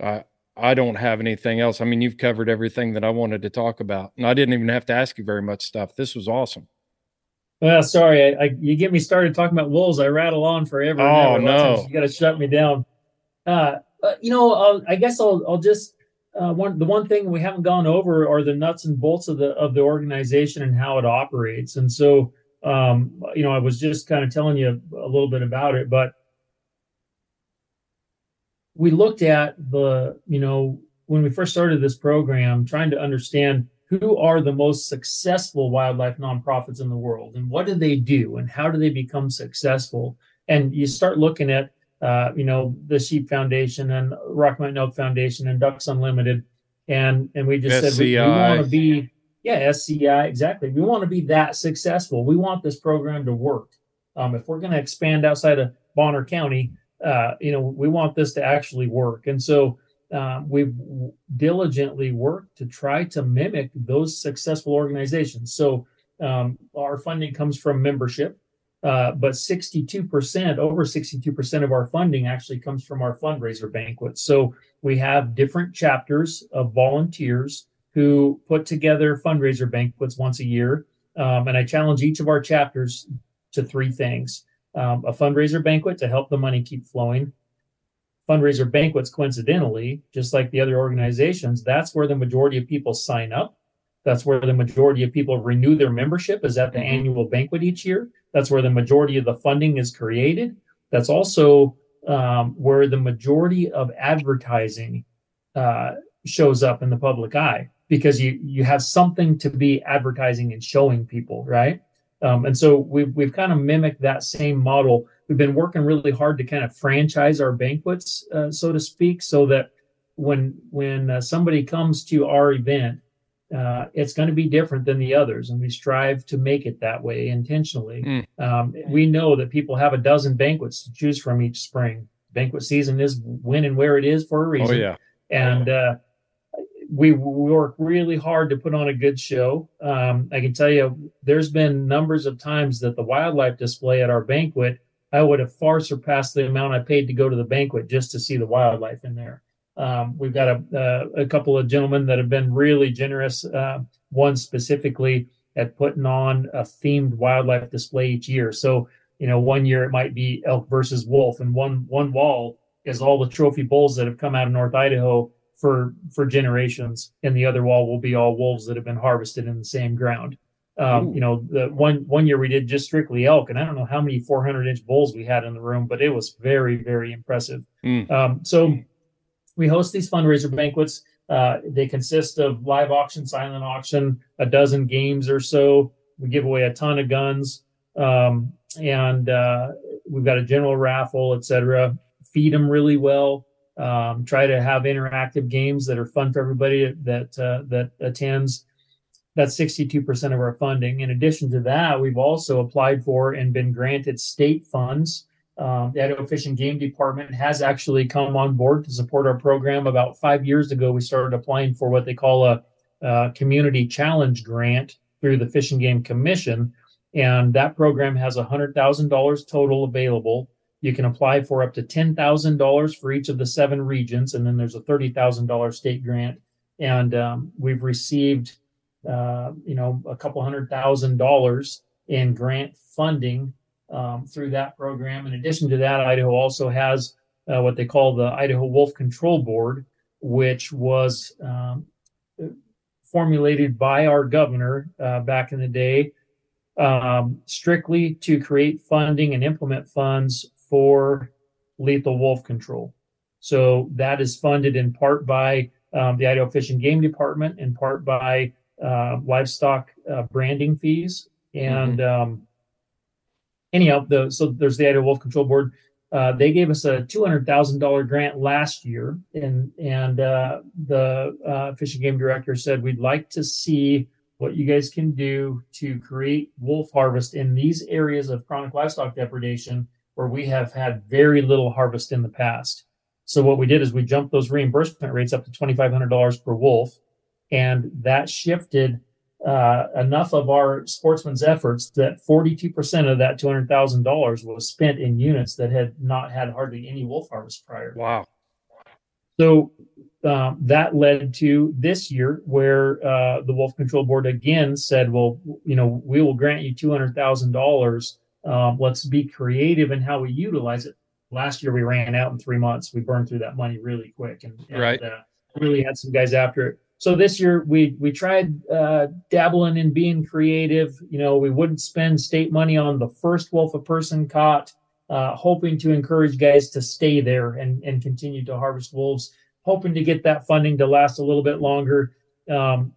Uh, I don't have anything else. I mean, you've covered everything that I wanted to talk about, and I didn't even have to ask you very much stuff. This was awesome. Well, sorry, I, I, you get me started talking about wolves. I rattle on forever. Oh, ever. A lot of no. You got to shut me down. Uh, uh, you know, I'll, I guess I'll, I'll just uh, one the one thing we haven't gone over are the nuts and bolts of the of the organization and how it operates. And so, um, you know, I was just kind of telling you a little bit about it, but we looked at the, you know, when we first started this program, trying to understand who are the most successful wildlife nonprofits in the world and what do they do and how do they become successful. And you start looking at uh, you know the sheep foundation and rocky mountain elk foundation and ducks unlimited. And and we just said we, we want to be yeah sci exactly. We want to be that successful. We want this program to work. Um, if we're going to expand outside of bonner county uh, you know we want this to actually work and so um, we've diligently worked to try to mimic those successful organizations. So um, our funding comes from membership, uh, but 62%, over 62% of our funding actually comes from our fundraiser banquets. So we have different chapters of volunteers who put together fundraiser banquets once a year. Um, and I challenge each of our chapters to three things um, a fundraiser banquet to help the money keep flowing, fundraiser banquets coincidentally just like the other organizations that's where the majority of people sign up. That's where the majority of people renew their membership is at the annual banquet each year. That's where the majority of the funding is created. That's also um, where the majority of advertising uh, shows up in the public eye because you you have something to be advertising and showing people right um, and so we've, we've kind of mimicked that same model we've been working really hard to kind of franchise our banquets, uh, so to speak, so that when when uh, somebody comes to our event, uh, it's going to be different than the others, and we strive to make it that way intentionally. Mm. Um, we know that people have a dozen banquets to choose from each spring. Banquet season is when and where it is for a Oh reason yeah. and uh, we, we work really hard to put on a good show. Um, I can tell you, there's been numbers of times that the wildlife display at our banquet, I would have far surpassed the amount I paid to go to the banquet just to see the wildlife in there. Um, we've got a, a couple of gentlemen that have been really generous. Uh, one specifically at putting on a themed wildlife display each year. So you know, one year it might be elk versus wolf, and one one wall is all the trophy bulls that have come out of North Idaho for for generations, and the other wall will be all wolves that have been harvested in the same ground. Um, you know, the one one year we did just strictly elk, and I don't know how many 400 inch bulls we had in the room, but it was very very impressive. Mm. Um, so we host these fundraiser banquets. Uh, they consist of live auction, silent auction, a dozen games or so. We give away a ton of guns, um, and uh, we've got a general raffle, etc. Feed them really well. Um, try to have interactive games that are fun for everybody that uh, that attends. That's 62% of our funding. In addition to that, we've also applied for and been granted state funds. Um, the Idaho Fish and Game Department has actually come on board to support our program. About five years ago, we started applying for what they call a, a community challenge grant through the Fish and Game Commission, and that program has $100,000 total available. You can apply for up to $10,000 for each of the seven regions, and then there's a $30,000 state grant. And um, we've received, uh, you know, a couple hundred thousand dollars in grant funding um, through that program. In addition to that, Idaho also has uh, what they call the Idaho Wolf Control Board, which was um, formulated by our governor uh, back in the day, um, strictly to create funding and implement funds for lethal wolf control. So that is funded in part by um, the Idaho Fish and Game Department, in part by uh, livestock uh, branding fees, and um, anyhow, the so there's the Idaho Wolf Control Board. Uh, they gave us a two hundred thousand dollar grant last year, and and uh, the uh, Fish and Game Director said we'd like to see what you guys can do to create wolf harvest in these areas of chronic livestock depredation where we have had very little harvest in the past. So what we did is we jumped those reimbursement rates up to twenty five hundred dollars per wolf, and that shifted uh, enough of our sportsmen's efforts that 42% of that $200,000 was spent in units that had not had hardly any wolf harvest prior. Wow. So um, that led to this year where uh, the Wolf Control Board again said, well, you know, we will grant you $200,000. Um, let's be creative in how we utilize it. Last year we ran out in three months. We burned through that money really quick and, and Right. uh, really had some guys after it. So this year we we tried uh, dabbling in being creative. You know, we wouldn't spend state money on the first wolf a person caught, uh, hoping to encourage guys to stay there and and continue to harvest wolves hoping to get that funding to last a little bit longer. Um,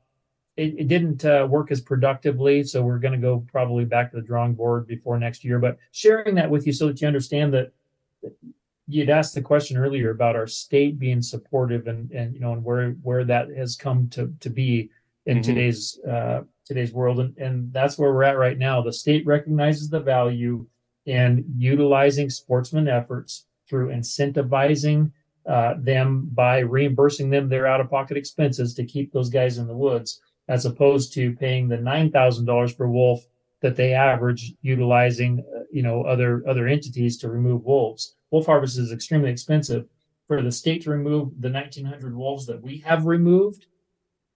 it, it didn't uh, work as productively, so we're going to go probably back to the drawing board before next year. But sharing that with you so that you understand that you'd asked the question earlier about our state being supportive and and you know and where where that has come to to be in Mhm. today's uh, today's world, and and that's where we're at right now. The state recognizes the value in utilizing sportsman efforts through incentivizing uh, them by reimbursing them their out of pocket expenses to keep those guys in the woods, as opposed to paying the nine thousand dollars per wolf that they average utilizing, uh, you know, other other entities to remove wolves. Wolf harvest is extremely expensive. For the state to remove the nineteen hundred wolves that we have removed,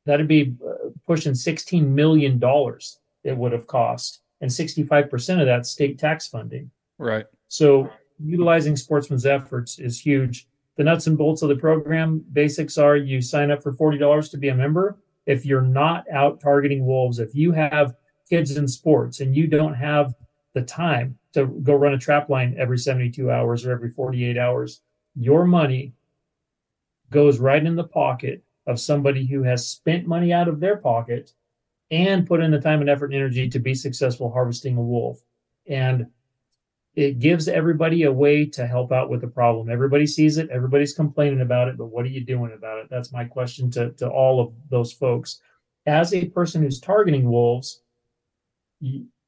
that'd be uh, pushing sixteen million dollars. It would have cost, and sixty five percent of that state tax funding. Right. So utilizing sportsman's efforts is huge. The nuts and bolts of the program basics are you sign up for $40 to be a member. If you're not out targeting wolves, if you have kids in sports and you don't have the time to go run a trap line every 72 hours or every 48 hours, your money goes right in the pocket of somebody who has spent money out of their pocket and put in the time and effort and energy to be successful harvesting a wolf. And it gives everybody a way to help out with the problem. Everybody sees it, everybody's complaining about it, but what are you doing about it? That's my question to, to all of those folks. As a person who's targeting wolves,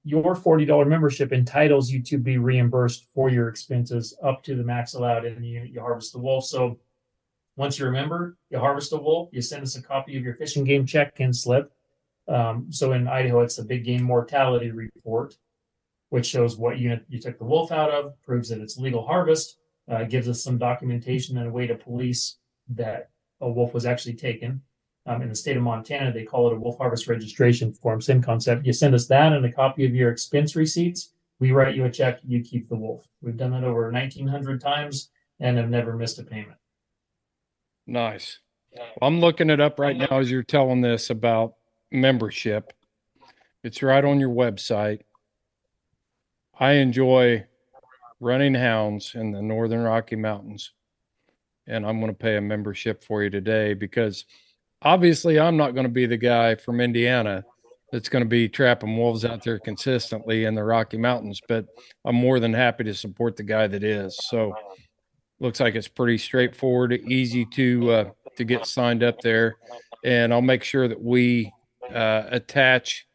your $40 membership entitles you to be reimbursed for your expenses up to the max allowed and you, you harvest the wolf. So once you're a member, you harvest a wolf, you send us a copy of your Fish and Game check-in slip. Um, so in Idaho, it's the big game mortality report which shows what unit you took the wolf out of, proves that it's legal harvest, uh, gives us some documentation and a way to police that a wolf was actually taken. Um, in the state of Montana, they call it a wolf harvest registration form, same concept. You send us that and a copy of your expense receipts. We write you a check, you keep the wolf. We've done that over 1,900 times and have never missed a payment. Nice. Well, I'm looking it up right now as you're telling this about membership. It's right on your website. I enjoy running hounds in the Northern Rocky Mountains, and I'm going to pay a membership for you today because obviously I'm not going to be the guy from Indiana that's going to be trapping wolves out there consistently in the Rocky Mountains, but I'm more than happy to support the guy that is. So looks like it's pretty straightforward, easy to uh, to get signed up there, and I'll make sure that we uh, attach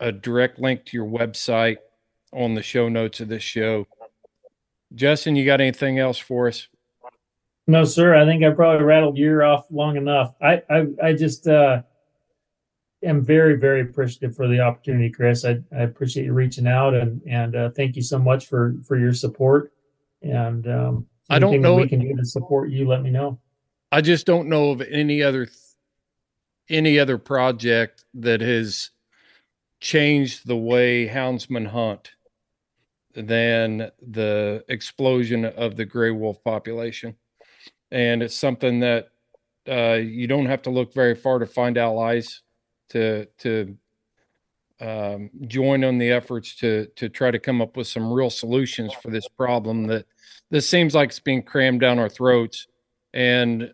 a direct link to your website on the show notes of this show. Justin, you got anything else for us? No, sir. I think I probably rattled your off long enough. I, I, I just uh, am very, very appreciative for the opportunity, Chris. I, I appreciate you reaching out and and uh, thank you so much for for your support. And um, I don't know- we can do to support you. Let me know. I just don't know of any other any other project that has changed the way houndsmen hunt than the explosion of the gray wolf population. And it's something that uh, you don't have to look very far to find allies to to um, join on the efforts to to try to come up with some real solutions for this problem that this seems like it's being crammed down our throats and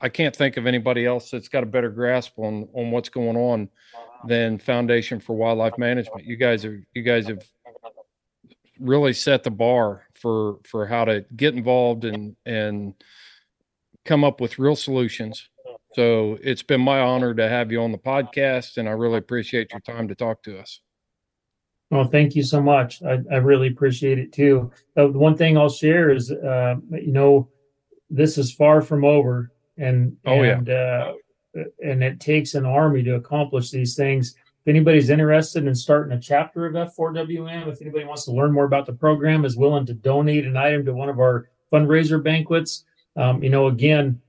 I can't think of anybody else that's got a better grasp on on what's going on than Foundation for Wildlife Management. You guys are you guys have really set the bar for for how to get involved and and come up with real solutions. So it's been my honor to have you on the podcast, and I really appreciate your time to talk to us. Well, thank you so much. I, I really appreciate it too. Uh, the one thing I'll share is, uh, you know, this is far from over, and Oh, yeah. and uh, and it takes an army to accomplish these things. If anybody's interested in starting a chapter of F4WM, if anybody wants to learn more about the program, is willing to donate an item to one of our fundraiser banquets, um, you know, again,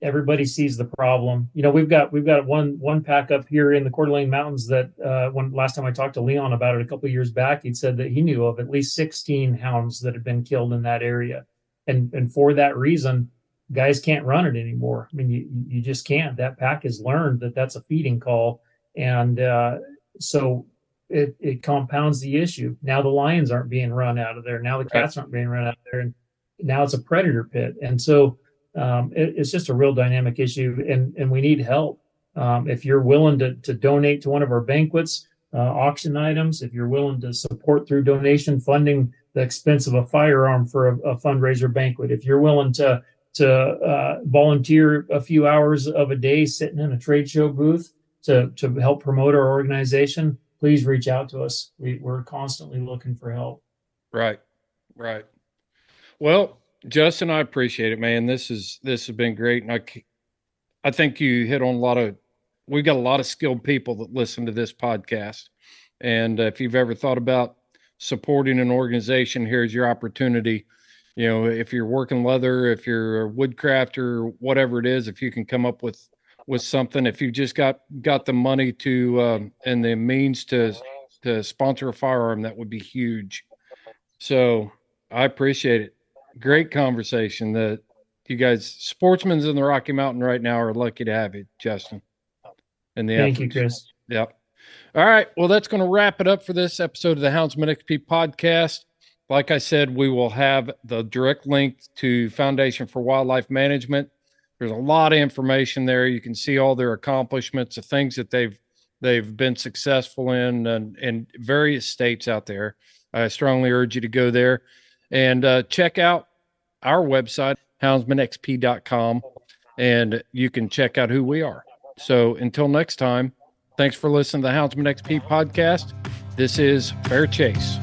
everybody sees the problem. You know, we've got we've got one one pack up here in the Coeur d'Alene Mountains that uh, when last time I talked to Leon about it a couple years back, he'd said that he knew of at least 16 hounds that had been killed in that area, and and for that reason, guys can't run it anymore. I mean, you you just can't. That pack has learned that that's a feeding call, and uh, so. It, it compounds the issue. Now the lions aren't being run out of there. Now the cats aren't being run out of there, and now it's a predator pit. And so um, it, it's just a real dynamic issue, and and we need help. Um, if you're willing to to donate to one of our banquets, uh, auction items, if you're willing to support through donation funding the expense of a firearm for a, a fundraiser banquet, if you're willing to to uh, volunteer a few hours of a day sitting in a trade show booth to to help promote our organization, please reach out to us. We, we're constantly looking for help. Right, right. Well, Justin, I appreciate it, man. This is this has been great, and I, I think you hit on a lot of. We've got a lot of skilled people that listen to this podcast, and if you've ever thought about supporting an organization, here's your opportunity. You know, if you're working leather, if you're a woodcrafter, whatever it is, if you can come up with with something, if you just got got the money to um, and the means to to sponsor a firearm, that would be huge. So I appreciate it great conversation. That you guys, sportsmen's in the Rocky Mountain right now, are lucky to have you, Justin. And the Thank efforts. you, Chris. Yep. All right. Well, that's going to wrap it up for this episode of the Houndsman XP podcast. Like I said, we will have the direct link to Foundation for Wildlife Management. There's a lot of information there. You can see all their accomplishments, the things that they've they've been successful in, and in various states out there. I strongly urge you to go there and uh, check out our website, houndsmanxp.com, and you can check out who we are. So until next time, thanks for listening to the Houndsman XP podcast. This is Fair Chase.